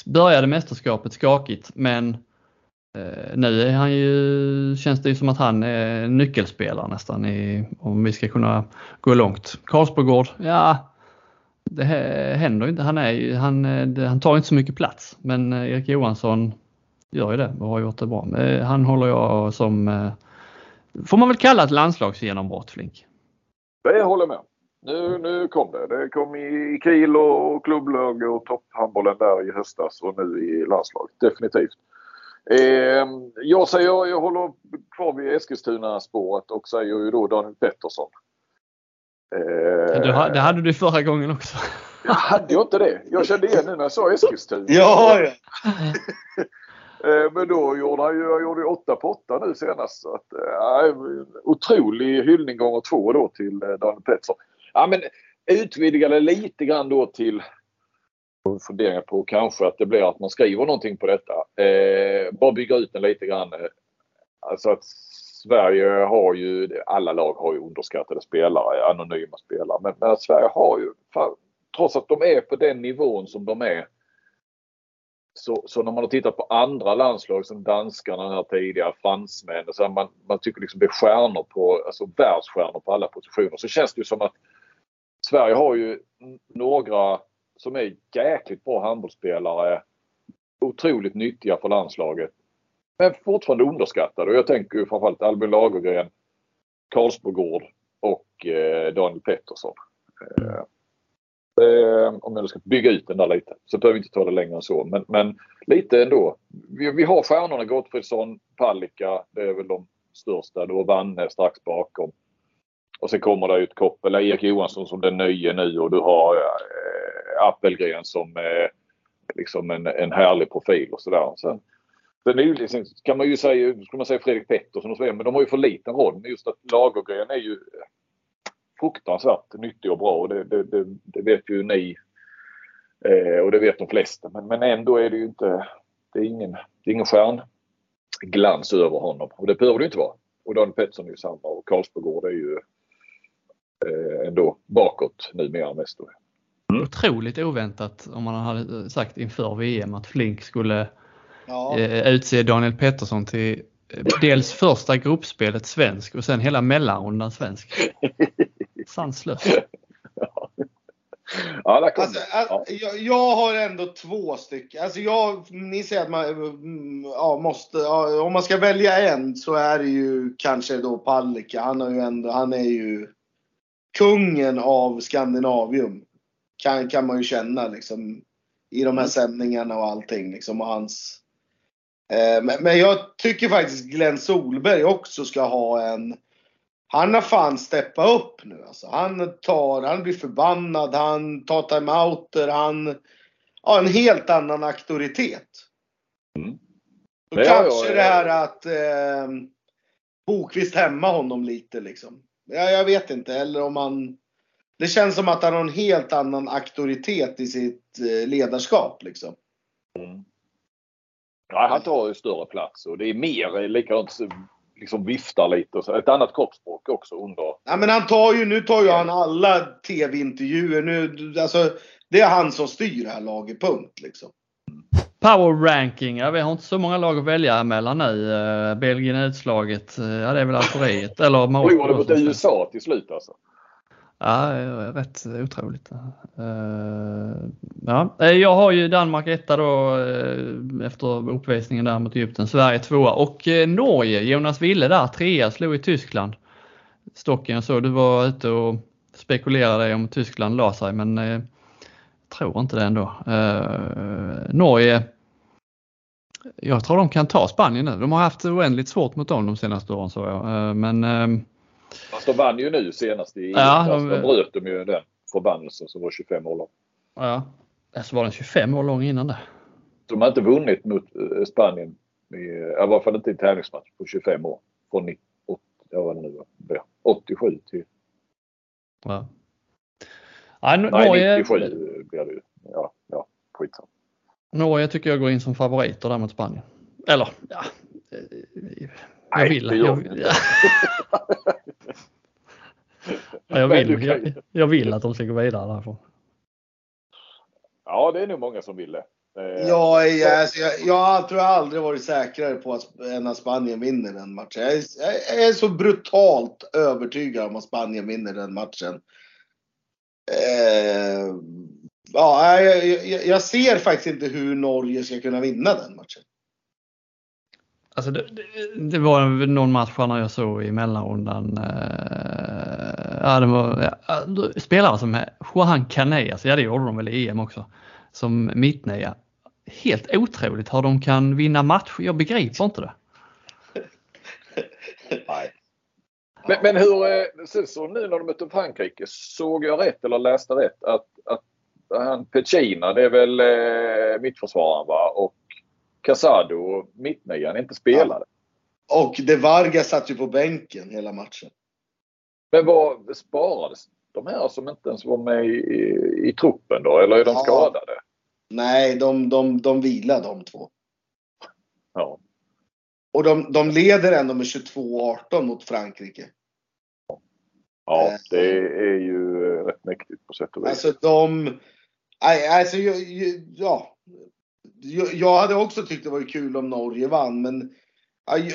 [SPEAKER 3] började mästerskapet skakigt men eh, nu är han ju, känns det ju som att han är nyckelspelare nästan i, om vi ska kunna gå långt. Karlsbogård? ja det händer inte. Han, är, han, eh, han tar inte så mycket plats men eh, Erik Johansson gör ju det och har gjort det bra. Han håller jag som, eh, får man väl kalla ett landslagsgenombrott Flink?
[SPEAKER 1] Det håller jag med. Nu, nu kom det. Det kom i Kiel och klubblag och topphandbollen där i höstas och nu i landslaget. Definitivt. Eh, jag säger, jag håller kvar vid Eskilstuna-spåret och säger ju då Daniel Pettersson.
[SPEAKER 3] Eh, det hade du förra gången också.
[SPEAKER 1] Jag hade jag inte det? Jag kände igen nu när jag sa Eskilstuna.
[SPEAKER 2] Ja, ja.
[SPEAKER 1] Eh, men då gjorde han ju, jag gjorde 8 på 8 nu senast. Så att, äh, otrolig hyllning gånger två då till eh, Daniel Pettersson. Ja, men utvidgade lite grann då till funderingar på kanske att det blir att man skriver någonting på detta. Eh, bara bygga ut den lite grann. Alltså att Sverige har ju, alla lag har ju underskattade spelare, anonyma spelare. Men, men Sverige har ju, trots att de är på den nivån som de är, så, så, när man har tittat på andra landslag som danskarna här tidigare, fransmän, så man, man tycker liksom det är stjärnor på, alltså världsstjärnor på alla positioner. Så känns det ju som att Sverige har ju några som är jäkligt bra handbollsspelare. Otroligt nyttiga för landslaget. Men fortfarande underskattade. Och jag tänker ju framförallt Albin Lagergren, Karlsbogård och eh, Daniel Pettersson. Eh, Eh, Eh, om jag ska bygga ut den där lite. Så behöver vi inte ta det längre än så. Men, men lite ändå. Vi, vi har stjärnorna Gottfridsson, Palicka. Det är väl de största. Då Vanne strax bakom. Och sen kommer det ut Koppel, Erik Johansson som den nya nu och du har eh, Appelgren som eh, liksom en, en härlig profil och sådär. Sen, sen är ju liksom, kan man ju säga, skulle man säga Fredrik Pettersson och så vidare, men de har ju för liten roll. Men just att Lagergren är ju fruktansvärt nyttig och bra och det, det, det, det vet ju ni eh, och det vet de flesta. Men, men ändå är det ju inte, det är ingen, det är ingen stjärnglans över honom och det behöver det inte vara. Och Daniel Pettersson är ju samma och Karlsbogård är ju eh, ändå bakåt numera mest. Då.
[SPEAKER 3] Mm. Otroligt oväntat om man hade sagt inför VM att Flink skulle ja. eh, utse Daniel Pettersson till eh, dels första gruppspelet svensk och sen hela mellanrundan svensk. Sanslöst.
[SPEAKER 1] ja. Ja,
[SPEAKER 2] alltså, ja. Jag, jag, har ändå två stycken. Alltså jag, ni säger att man mm, ja, måste, ja, om man ska välja en så är det ju kanske då Palicka. Han, har ju ändå, han är ju kungen av Skandinavium. Kan, kan man ju känna liksom i de här mm. sändningarna och allting. Liksom, och hans, eh, men, men jag tycker faktiskt Glenn Solberg också ska ha en han har fan steppat upp nu alltså. Han tar, han blir förbannad, han tar timeouter, han har en helt annan auktoritet. Mm. Och kanske ja, det här att eh, Bokvist hämma honom lite liksom. Ja, jag vet inte. Eller om han... Det känns som att han har en helt annan auktoritet i sitt eh, ledarskap liksom. Mm.
[SPEAKER 1] Ja, han tar ju större plats och det är mer likadant liksom viftar lite. Och så. Ett annat kroppsspråk också under...
[SPEAKER 2] Ja, men han tar ju, nu tar ju han alla tv-intervjuer. Nu, alltså, det är han som styr det här laget, punkt. Liksom.
[SPEAKER 3] Power ranking, ja, vi har inte så många lag att välja mellan nu. Uh, Belgien är utslaget, uh, ja det är väl Algeriet eller
[SPEAKER 1] Marocko. Förlorade mot USA till slut alltså.
[SPEAKER 3] Ja, rätt otroligt. Eh, ja. Eh, jag har ju Danmark etta då eh, efter uppvisningen där mot Egypten. Sverige tvåa och Norge, Jonas Wille där trea, slog i Tyskland. Stocken, jag såg du var ute och spekulerade om Tyskland la sig men jag tror inte det ändå. Norge, jag tror de kan ta Spanien nu. De har haft oändligt svårt mot dem de senaste åren så jag. Men
[SPEAKER 1] Fast de vann ju nu senast i ja, de, de bröt de ju den förbannelsen som var 25 år lång.
[SPEAKER 3] Ja, alltså var den 25 år lång innan det?
[SPEAKER 1] De har inte vunnit mot eh, Spanien, i, i alla fall inte i tävlingsmatch på 25 år. Från 80, ja, nu, 87 till...
[SPEAKER 3] Ja.
[SPEAKER 1] Ja, Nej, Norge... 97 blir det ju. Ja, ja skitsamma.
[SPEAKER 3] Norge tycker jag går in som favoriter där mot Spanien. Eller ja, eh, jag vill. Nej, jag, jag, jag, vill jag, jag, vill att de ska gå vidare därifrån.
[SPEAKER 1] Ja, det är nog många som vill det.
[SPEAKER 2] Eh, jag, är, alltså, jag, jag tror jag aldrig varit säkrare på att, än att Spanien vinner den matchen. Jag är, jag är, så brutalt övertygad om att Spanien vinner den matchen. Eh, ja, jag, jag, ser faktiskt inte hur Norge ska kunna vinna den matchen.
[SPEAKER 3] Alltså det, det, var någon match när jag såg i mellanrundan. Eh, ja, det var ja, spelare som Juan Canet, alltså, ja det gjorde de väl i EM också, som mittnia. Helt otroligt hur de kan vinna matcher. Jag begriper inte det.
[SPEAKER 1] Nej. Men, men hur, eh, så nu när de mötte Frankrike, såg jag rätt eller läste rätt att, att han Pecina, det är väl eh, mittförsvararen va? Och Casado och mittnian inte spelade.
[SPEAKER 2] Ja. Och De Varga satt ju på bänken hela matchen.
[SPEAKER 1] Men vad sparades de här som inte ens var med i, i, i truppen då? Eller är de ja. skadade?
[SPEAKER 2] Nej, de, de, de vilar de två.
[SPEAKER 1] Ja.
[SPEAKER 2] Och de, de leder ändå med 22-18 mot Frankrike.
[SPEAKER 1] Ja, eh. det är ju rätt mäktigt på sätt och vis.
[SPEAKER 2] Alltså de... Alltså, ja, jag hade också tyckt det var kul om Norge vann, men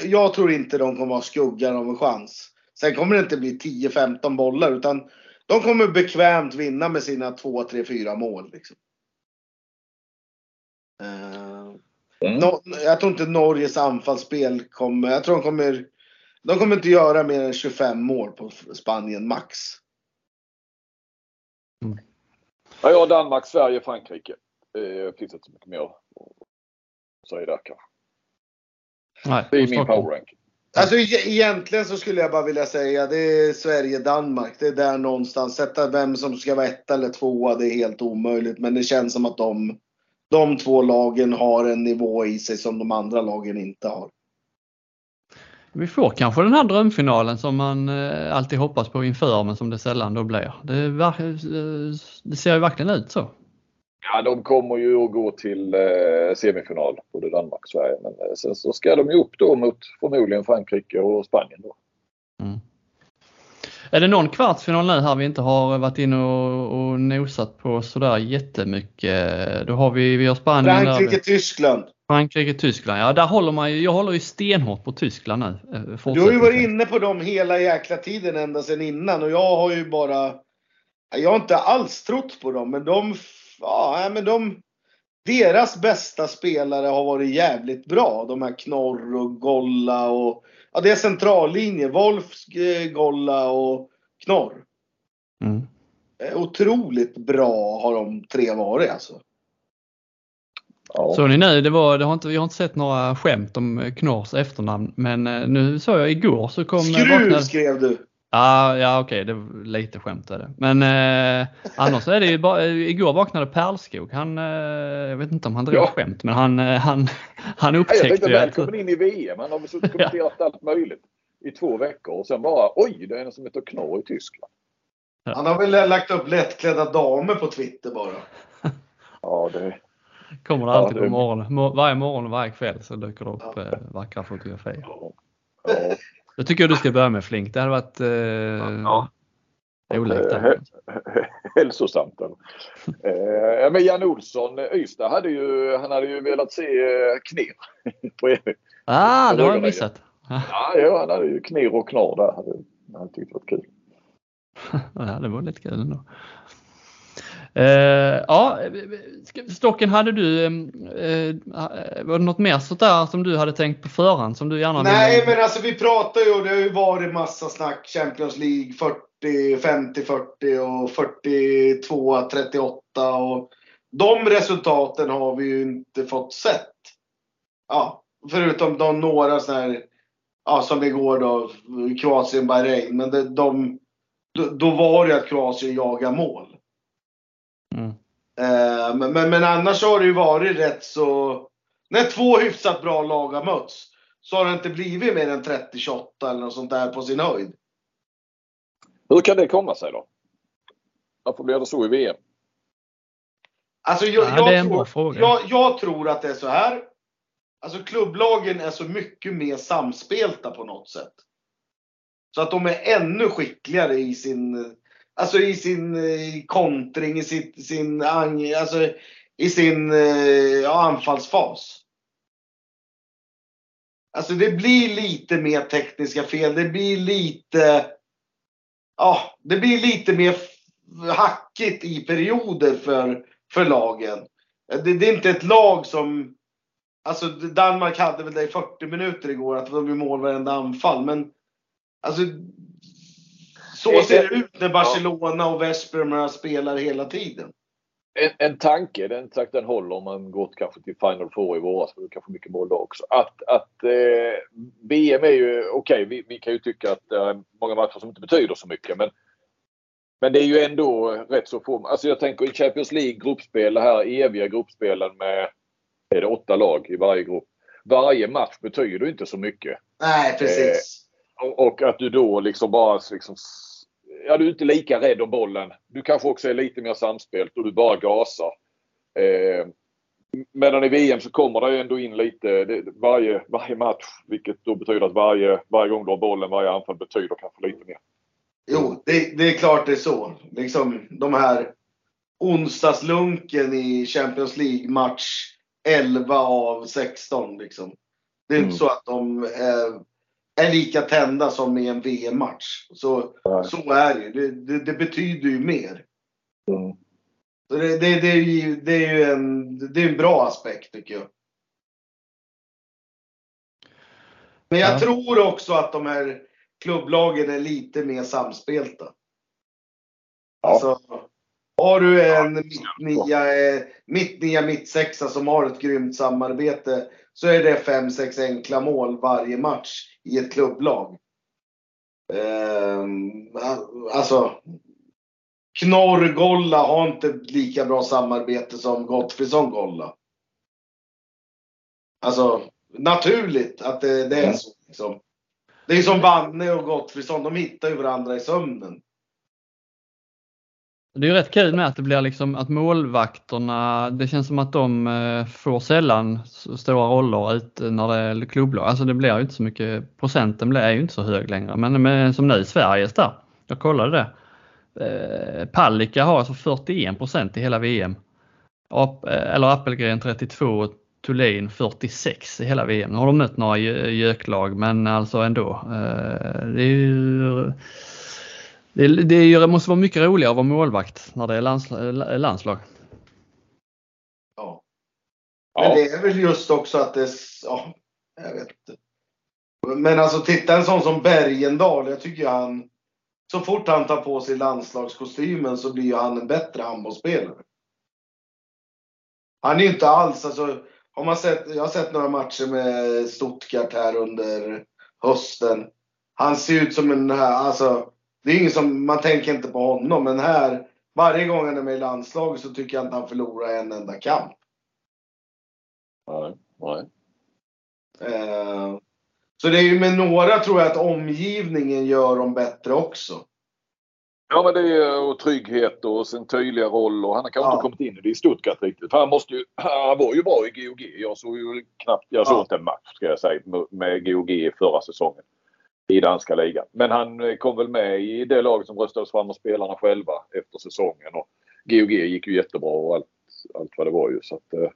[SPEAKER 2] jag tror inte de kommer ha skuggan av en chans. Sen kommer det inte bli 10-15 bollar, utan de kommer bekvämt vinna med sina 2, 3, 4 mål. Liksom. Uh, mm. no, jag tror inte Norges anfallsspel kommer... Jag tror de kommer... De kommer inte göra mer än 25 mål på Spanien max.
[SPEAKER 1] Mm. Ja, jag Danmark, Sverige, Frankrike. Det finns inte så mycket mer att säga där kanske.
[SPEAKER 3] Nej,
[SPEAKER 1] det är min power rank.
[SPEAKER 2] Alltså e- egentligen så skulle jag bara vilja säga det är Sverige-Danmark. Det är där någonstans. Sätta vem som ska vara etta eller tvåa det är helt omöjligt. Men det känns som att de, de två lagen har en nivå i sig som de andra lagen inte har.
[SPEAKER 3] Vi får kanske den här drömfinalen som man eh, alltid hoppas på inför men som det sällan då blir. Det, eh, det ser ju verkligen ut så.
[SPEAKER 1] Ja, de kommer ju att gå till eh, semifinal, både Danmark och Sverige. Men eh, sen så ska de ju upp då mot förmodligen Frankrike och Spanien. Då.
[SPEAKER 3] Mm. Är det någon kvartsfinal nu här vi inte har varit inne och, och nosat på sådär jättemycket? Då har vi, vi har Spanien, där
[SPEAKER 2] Frankrike,
[SPEAKER 3] vi-
[SPEAKER 2] Tyskland.
[SPEAKER 3] Frankrike, Tyskland. Ja, där håller man ju, jag håller ju stenhårt på Tyskland nu. eh,
[SPEAKER 2] Du har ju varit inne på dem hela jäkla tiden ända sedan innan och jag har ju bara... Jag har inte alls trott på dem men de... Ja, men de... Deras bästa spelare har varit jävligt bra. De här Knorr och Golla och... Ja, det är centrallinje. Wolf, eh, Golla och Knorr.
[SPEAKER 3] Mm.
[SPEAKER 2] Eh, Otroligt bra har de tre varit alltså.
[SPEAKER 1] Ja.
[SPEAKER 3] Såg ni nu, det var, det har inte, jag har inte sett några skämt om Knorrs efternamn men eh, nu såg jag igår så kom...
[SPEAKER 2] Skruv
[SPEAKER 3] vaknade-
[SPEAKER 2] skrev du.
[SPEAKER 3] Ja, ja okej, det var lite skämt är det. Men eh, annars så är det ju bara, eh, igår vaknade Pärlskog. Han, eh, jag vet inte om han drog
[SPEAKER 1] Ja.
[SPEAKER 3] skämt men han, eh, han, han
[SPEAKER 1] Ja, jag
[SPEAKER 3] upptäckte
[SPEAKER 1] tänkte
[SPEAKER 3] ju att...
[SPEAKER 1] välkommen in i VM. Han har väl suttit och kommenterat allt möjligt i två veckor och sen bara oj, det är en som heter Knorr i Tyskland.
[SPEAKER 2] Han har väl lagt upp lättklädda damer på Twitter bara.
[SPEAKER 1] Ja, det,
[SPEAKER 3] Kommer det
[SPEAKER 1] Ja,
[SPEAKER 3] alltid
[SPEAKER 1] det-
[SPEAKER 3] på morgonen. Mo- Varje morgon och varje kväll så dyker det upp eh, vackra fotografier.
[SPEAKER 1] ja.
[SPEAKER 3] Det tycker jag du ska börja med Flink. Det hade varit eh,
[SPEAKER 1] Ja.
[SPEAKER 3] olikt.
[SPEAKER 1] Eh. Hälsosamt. eller? Eh, men Jan Olsson, Ystad hade ju, han hade ju velat se eh, Knir på EV.
[SPEAKER 3] Ah, det har jag missat.
[SPEAKER 1] Ja, ja, han hade ju Knir och Knorr där. Hade, han tyckte det var kul.
[SPEAKER 3] Ja, det var lite kul ändå. Eh, ja, Stocken, hade du, eh, eh, var det något mer sånt där som du hade tänkt på förhand som du gärna
[SPEAKER 2] Nej,
[SPEAKER 3] ville?
[SPEAKER 2] men alltså vi pratar ju och det har ju varit massa snack. Champions League 40, 50, 40 och 42, 38 och de resultaten har vi ju inte fått sett. Ja, förutom de några sådana här, ja som igår då, Kroatien, Bahrain. Men det, de, då, då var det att Kroatien jagar mål. Eh, men, men, men annars har det ju varit rätt så... När två hyfsat bra lag har mötts så har det inte blivit mer än 30-28 eller något sånt där på sin höjd.
[SPEAKER 1] Hur kan det komma sig då? Varför blir det så i VM?
[SPEAKER 2] Alltså jag,
[SPEAKER 3] Ja,
[SPEAKER 2] jag,
[SPEAKER 3] det är en
[SPEAKER 2] tror. Jag, jag tror att det är så här. Alltså klubblagen är så mycket mer samspelta på något sätt. Så att de är ännu skickligare i sin, alltså i sin eh, kontring, i sitt, sin, alltså i sin eh, ja, anfallsfas. Alltså det blir lite mer tekniska fel. Det blir lite, ja, det blir lite mer hackigt i perioder för, för lagen. Det, det är inte ett lag som, alltså Danmark hade väl det i 40 minuter igår, att de gjorde mål varenda anfall. Men alltså, så ser det ut när Barcelona och Vesper spelar hela tiden.
[SPEAKER 1] En, en tanke, den sagt den håller om man gått kanske till Final Four i våras. För det kanske mycket mål då också. Att, att eh, VM är ju, okej vi, vi kan ju tycka att det är många matcher som inte betyder så mycket. Men, men det är ju ändå rätt så få. Alltså jag tänker i Champions League gruppspel, det här eviga gruppspelen med är det åtta lag i varje grupp. Varje match betyder inte så mycket.
[SPEAKER 2] Nej, precis.
[SPEAKER 1] Och, och att du då liksom bara liksom, ja, du är inte lika rädd om bollen. Du kanske också är lite mer samspelt och du bara gasar. Eh, medan i VM så kommer det ändå in lite det, varje, varje match. Vilket då betyder att varje, varje gång du har bollen, varje anfall betyder kanske lite mer.
[SPEAKER 2] Jo, det, det är klart det är så. Liksom de här onsdagslunken i Champions League match 11 av 16 liksom. Det är
[SPEAKER 1] Mm.
[SPEAKER 2] inte så att de är, är lika tända som i en VM-match. Så, så är det ju. Det, det, det betyder ju mer.
[SPEAKER 1] Mm.
[SPEAKER 2] Så det, det, det, är ju, det är ju en, det är en bra aspekt tycker jag. Men jag
[SPEAKER 3] Ja.
[SPEAKER 2] tror också att de här klubblagen är lite mer samspelta.
[SPEAKER 1] Ja.
[SPEAKER 2] Alltså, Har du en mittnia, eh, mittnia, mittsexa som har ett grymt samarbete så är det fem sex enkla mål varje match i ett klubblag. Ehm, alltså, Knorr Golla har inte lika bra samarbete som Gottfridsson Golla. Alltså naturligt att det, det är så. Liksom. Det är som Vanne och Gottfridsson, de hittar ju varandra i sömnen.
[SPEAKER 3] Det är ju rätt kul med att det blir liksom att målvakterna, det känns som att de eh, får sällan stora roller ut eh, när det är klubblag. Alltså det blir ju inte så mycket, procenten är ju inte så hög längre. Men med, som nu i Sveriges där, jag kollade det. Eh, Pallika Palicka har alltså 41 procent i hela VM. Eller Appelgren 32 och Thulin 46 i hela VM. Nu har de mött några göklag men alltså ändå. Det är ju det, det, måste vara mycket roligare att vara målvakt när det är lands, landslag.
[SPEAKER 2] Ja. Men det är väl just också att det, ja, jag vet inte. Men alltså titta en sån som Bergendal, jag tycker han, så fort han tar på sig landslagskostymen så blir ju han en bättre handbollsspelare. Han är ju inte alls, alltså, har man sett, jag har sett några matcher med Stuttgart här under hösten. Han ser ut som en, alltså, det är ingen som, man tänker inte på honom, men här, varje gång han är med i landslaget så tycker jag inte han förlorar en enda kamp.
[SPEAKER 1] Nej, nej.
[SPEAKER 2] Eh, så det är ju med några tror jag att omgivningen gör dem bättre också.
[SPEAKER 1] Ja men det är och trygghet och sin tydliga roll och han har kanske ja. inte kommit in i det i Stuttgart riktigt. Han, måste ju, han var ju bra i GOG. Jag såg ju knappt, jag såg ja. inte en match ska jag säga med GOG förra säsongen i danska ligan. Men han eh, kom väl med i det lag som röstades fram av spelarna själva efter säsongen. Och GOG gick ju jättebra och allt, allt vad det var ju. Så att, uh,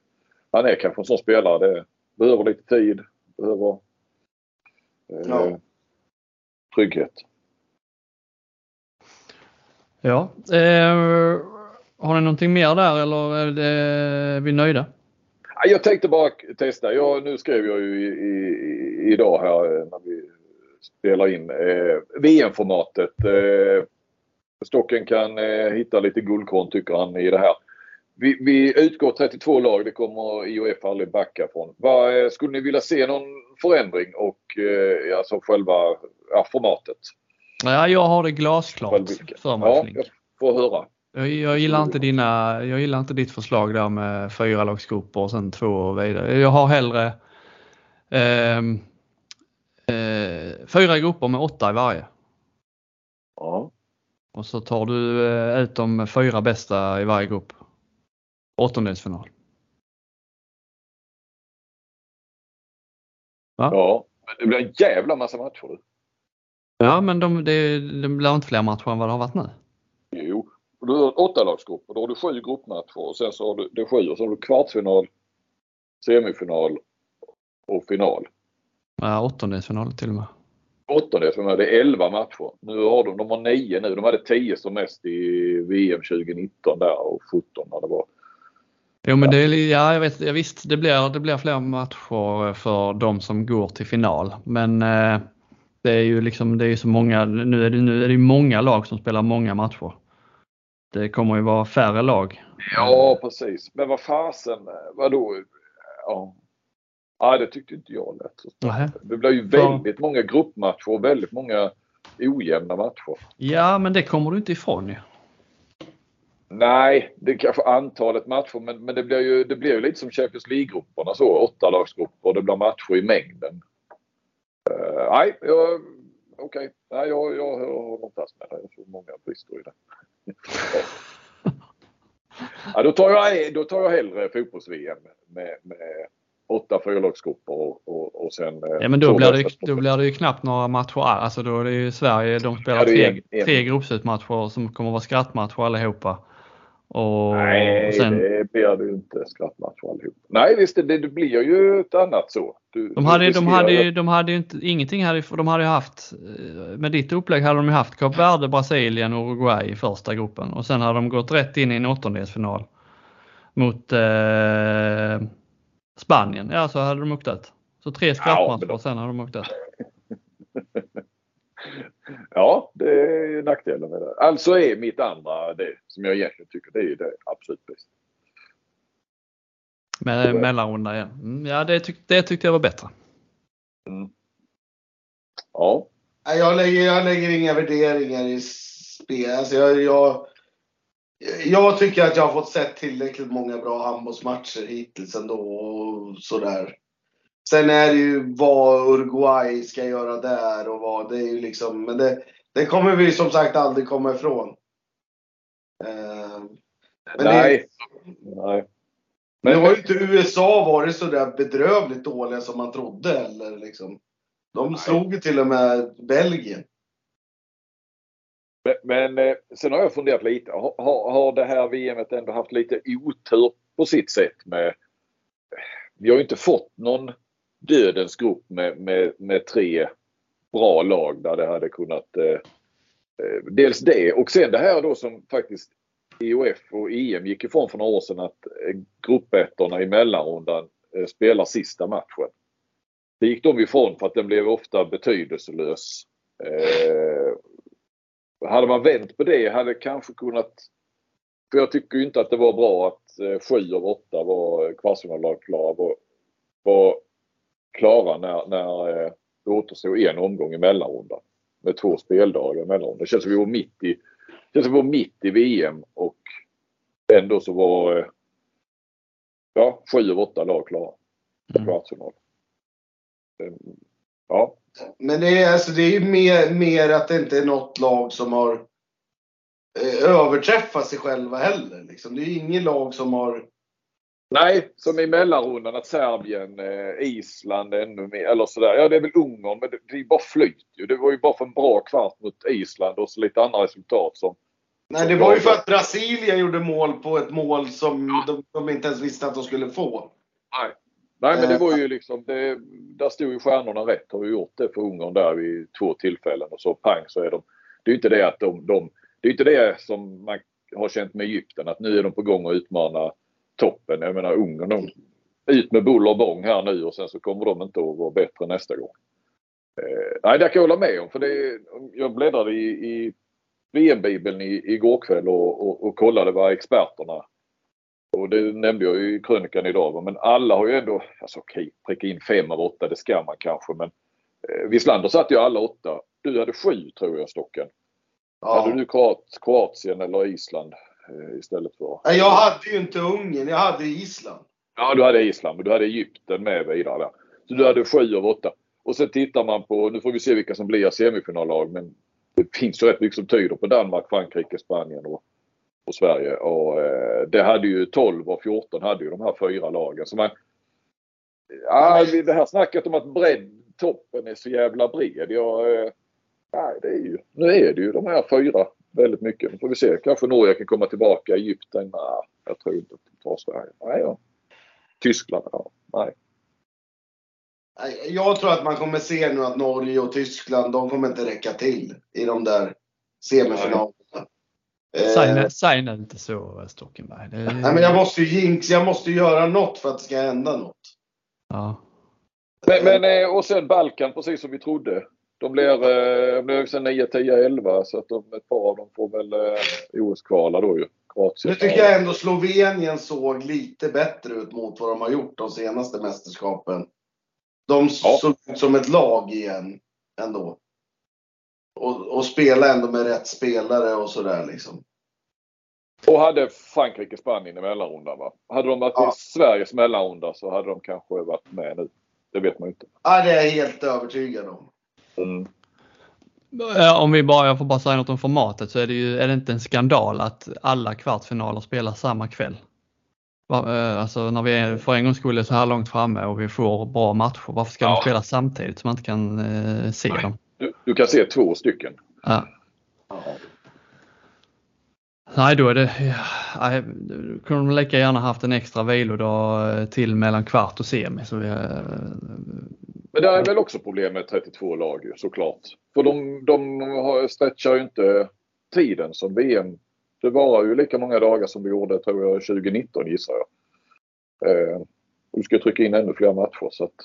[SPEAKER 1] han är kanske en sån spelare. Det behöver lite tid. Behöver uh, ja. trygghet.
[SPEAKER 3] Ja. Eh, har ni någonting mer där eller är, det, är vi nöjda?
[SPEAKER 1] Jag tänkte bara testa. Jag, nu skrev jag ju i, i, idag här när vi spelar in. Eh, VM-formatet. Eh, Stocken kan eh, hitta lite guldkorn tycker han i det här. Vi, vi utgår 32 lag, det kommer IOF aldrig backa från. Vad, eh, skulle ni vilja se någon förändring och eh, alltså själva ja, formatet?
[SPEAKER 3] Ja, jag har det glasklart
[SPEAKER 1] för mig. Ja, jag får höra.
[SPEAKER 3] Jag, jag, gillar inte dina, jag gillar inte ditt förslag där med fyra lagsgrupper och sen två och vidare. Jag har hellre Eh, fyra grupper med åtta i varje.
[SPEAKER 1] Ja.
[SPEAKER 3] Och så tar du eh, ut de fyra bästa i varje grupp. Åttondelsfinal.
[SPEAKER 1] Va? Ja, men det blir en jävla massa matcher du.
[SPEAKER 3] Ja, men de, det, det blir inte fler matcher än vad det har varit nu.
[SPEAKER 1] Jo, du har åtta lagsgrupper. Då har du sju gruppmatcher och sen så har du, det sju och så har du kvartsfinal, semifinal och final.
[SPEAKER 3] Ja, åttondelsfinal till och med.
[SPEAKER 1] Åttondelsfinal, det är 11 matcher. Nu har de, de har 9 nu. De hade 10 som mest i VM 2019 där och 17 när det var.
[SPEAKER 3] Jo men det är, ja, jag vet, ja, visst det blir, det blir fler matcher för de som går till final. Men eh, det är ju liksom, det är så många, nu är det, nu är det många lag som spelar många matcher. Det kommer ju vara färre lag.
[SPEAKER 1] Ja precis. Men vad fasen, vadå? Ja, Ja, det tyckte inte jag lät så Det blir ju väldigt så... många gruppmatcher och väldigt många ojämna matcher.
[SPEAKER 3] Ja, men det kommer du inte ifrån ju.
[SPEAKER 1] Nej, det är kanske antalet matcher men, men det, blir ju, det blir ju lite som Champions League-grupperna så. Åtta lagsgrupper. Det blir matcher i mängden. Uh, nej, jag, okej. Okay. Nej, jag, jag, jag håller inte alls med dig. Jag får många brister i det. ja, då, tar jag, då tar jag hellre fotbolls-VM med, med åtta fyrlagsgrupper och, och, och sen...
[SPEAKER 3] Ja men då blir, det, då blir det ju knappt några matcher Alltså då är det ju Sverige, de spelar ja, tre, en, tre gruppslutmatcher som kommer att vara skrattmatcher allihopa.
[SPEAKER 1] Och, Nej, sen... det blir det ju inte skrattmatcher allihopa. Nej visst, det, det blir ju ett annat så.
[SPEAKER 3] Du, de hade, de hade, de hade ju inte, ingenting hade, de hade ju haft, eh, med ditt upplägg hade de ju haft Kap Verde, Brasilien och Uruguay i första gruppen och sen hade de gått rätt in i en åttondelsfinal mot eh, Spanien, ja så hade de åkt ut. Så tre skrattmatcher ja, sen hade de åkt ut.
[SPEAKER 1] ja, det är nackdelen med det. Alltså är mitt andra det som jag egentligen tycker det är det absolut bästa.
[SPEAKER 3] Med mellanrunda igen. Mm, ja, det, tyck, det tyckte jag var bättre.
[SPEAKER 1] Mm. Ja.
[SPEAKER 2] Jag lägger, jag lägger inga värderingar i spel. Alltså jag, jag, jag tycker att jag har fått sett tillräckligt många bra handbollsmatcher hittills ändå. Och sådär. Sen är det ju vad Uruguay ska göra där och vad. Det är ju liksom, men det, det kommer vi som sagt aldrig komma ifrån.
[SPEAKER 1] Eh, men Nej. Det, Nej.
[SPEAKER 2] Men nu har ju inte USA varit så där bedrövligt dåliga som man trodde heller. Liksom. De slog ju till och med Belgien.
[SPEAKER 1] Men, men eh, sen har jag funderat lite. Har, har det här VMet ändå haft lite otur på sitt sätt med vi har ju inte fått någon dödens grupp med, med, med tre bra lag där det hade kunnat eh, eh dels det och sen det här då som faktiskt IOF och EM gick ifrån för några år sedan att eh, gruppettorna i mellanrundan eh, spelar sista matchen. Det gick de ifrån för att den blev ofta betydelselös. Eh, hade man vänt på det hade kanske kunnat... För jag tycker inte att det var bra att eh, sju av åtta var kvartsfinallag klara. Var, var klara när, när eh, det återstod en omgång i mellanrundan. Med två speldagar i mellanrundan. Det känns som vi var mitt i, känns som vi var mitt i VM och ändå så var eh, ja, sju av åtta lag klara. Mm. Kvartsfinal. Ja.
[SPEAKER 2] Men det är, alltså, det är ju mer, mer att det inte är något lag som har eh, överträffat sig själva heller. Liksom. Det är ju inget lag som har
[SPEAKER 1] Nej, som i mellanrundan att Serbien, eh, Island ännu mer eller sådär. Ja det är väl Ungern men det, det är bara flyt ju. Det var ju bara för en bra kvart mot Island och så lite andra resultat som...
[SPEAKER 2] Nej det var ju för att Brasilien gjorde mål på ett mål som ja. de, de, inte ens visste att de skulle få.
[SPEAKER 1] Nej. Nej men det var ju liksom, det, där stod ju stjärnorna rätt. Har ju gjort det för Ungern där vid två tillfällen och så pang så är de... Det är inte det att de, de det är inte det som man har känt med Egypten att nu är de på gång att utmana toppen. Jag menar Ungern, de, ut med buller och bång här nu och sen så kommer de inte att vara bättre nästa gång. Eh, nej, det kan jag hålla med om. För det, jag bläddrade i, i VM-bibeln igår kväll och, och, och kollade vad experterna och det nämnde jag i krönikan idag. Men alla har ju ändå, alltså okej, pricka in fem av åtta, det ska man kanske. Men eh, Wislander satte ju alla åtta. Du hade sju tror jag Stocken. Ja. Hade du Kroatien eller Island? Eh, istället för...
[SPEAKER 2] Jag hade ju inte Ungern, jag hade Island.
[SPEAKER 1] Ja, du hade Island, men du hade Egypten med vidare där. Så du hade sju av åtta. Och sen tittar man på, nu får vi se vilka som blir semifinallag, men det finns ju rätt mycket som tyder på Danmark, Frankrike, Spanien och, och Sverige. Och eh, det hade ju 12 och 14 hade ju de här fyra lagen. Så man, ja, det här snacket om att bredd, toppen är så jävla bred. Jag, eh, nej, det är ju, nu är det ju de här fyra väldigt mycket. Nu får vi se. Kanske Norge kan komma tillbaka. Egypten? Nej, jag tror inte att de tar Sverige. Nej, ja. Tyskland? Ja, nej.
[SPEAKER 2] Jag tror att man kommer se nu att Norge och Tyskland, de kommer inte räcka till i de där semifinalerna.
[SPEAKER 3] Säg nu inte så Stockenberg. Det...
[SPEAKER 2] Nej, men jag måste ju jinx, jag måste göra något för att det ska hända något.
[SPEAKER 3] Ja.
[SPEAKER 1] Men, men, eh, och sen Balkan precis som vi trodde. De blir, eh, blir sen 9, 10, 11 så att de, ett par av dem får väl eh, OS-kvala då ju.
[SPEAKER 2] Nu tycker jag ändå Slovenien såg lite bättre ut mot vad de har gjort de senaste mästerskapen. De ja. såg ut som ett lag igen ändå. Och, och spela ändå med rätt spelare och sådär liksom.
[SPEAKER 1] Och hade Frankrike Spanien i mellanrundan va? Hade de varit ja. i Sveriges mellanrunda så hade de kanske varit med nu. Det vet man inte.
[SPEAKER 2] Ja, det är jag helt övertygad om.
[SPEAKER 1] Mm.
[SPEAKER 3] Om vi bara, jag får bara säga något om formatet så är det ju, är det inte en skandal att alla kvartsfinaler spelas samma kväll? Eh, alltså när vi är för en gångs skull är så här långt framme och vi får bra matcher, varför ska ja. de spelas samtidigt så man inte kan eh, se
[SPEAKER 1] Nej.
[SPEAKER 3] dem?
[SPEAKER 1] Du, du, kan se två stycken.
[SPEAKER 3] Ja. Nej, då är det... Nej, kunde de lika gärna haft en extra vilodag eh, till mellan kvart och semi. Så vi,
[SPEAKER 1] men det är väl också problem med 32 lag såklart. För de, de stretchar ju inte tiden som VM. Det varar ju lika många dagar som vi gjorde tror jag 2019 gissar jag. Eh, du ska trycka in ännu fler matcher så att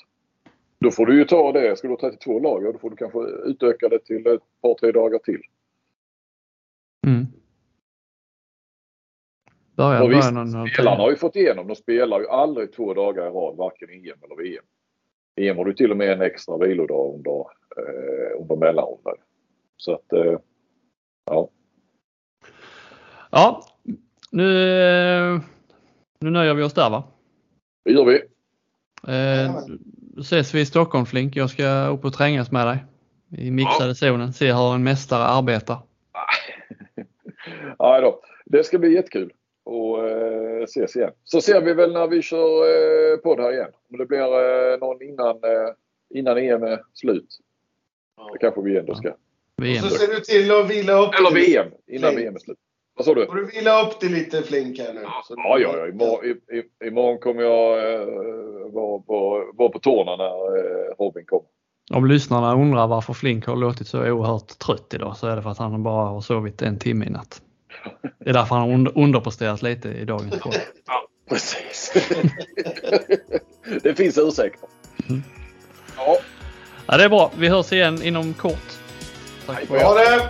[SPEAKER 1] Då får du ju ta det. Ska du ha 32 lag, då får du kanske utöka det till ett par, tre dagar till.
[SPEAKER 3] Mm. Börja,
[SPEAKER 1] Och visst,
[SPEAKER 3] någon,
[SPEAKER 1] Spelarna har ju fått igenom. De spelar ju aldrig två dagar i rad, varken EM eller VM. EM har du till och med en extra vilodag under, eh, under mellanrundan. Så att, eh, ja.
[SPEAKER 3] Ja, nu, eh, nu nöjer vi oss där va?
[SPEAKER 1] Det gör vi.
[SPEAKER 3] Eh, ses vi i Stockholm Flink. Jag ska upp och trängas med dig i mixade zonen. Se hur en mästare arbetar.
[SPEAKER 1] ja, då. Det ska bli jättekul och eh, ses igen. Så ser vi väl när vi kör eh, podd här igen. Om det blir eh, någon innan, eh, innan EM är slut. Det kanske vi ändå ska.
[SPEAKER 3] VM.
[SPEAKER 2] Så ser du till att vila upp
[SPEAKER 1] Eller. VM, innan. VM är slut. Vad sa du?
[SPEAKER 2] Får du vila upp dig lite Flink här nu.
[SPEAKER 1] Ja, ja, ja. Imorgon, i, i, imorgon kommer jag eh, vara på, vara på tårna när eh, Robin kommer.
[SPEAKER 3] Om lyssnarna undrar varför Flink har låtit så oerhört trött idag så är det för att han bara har sovit en timme i natt. Det är därför han har under- underpresterat lite i dagens podd.
[SPEAKER 1] Precis. det finns ursäkter.
[SPEAKER 3] Mm.
[SPEAKER 1] Ja,
[SPEAKER 3] Ja, det är bra. Vi hörs igen inom kort. Tack för
[SPEAKER 2] Ha det!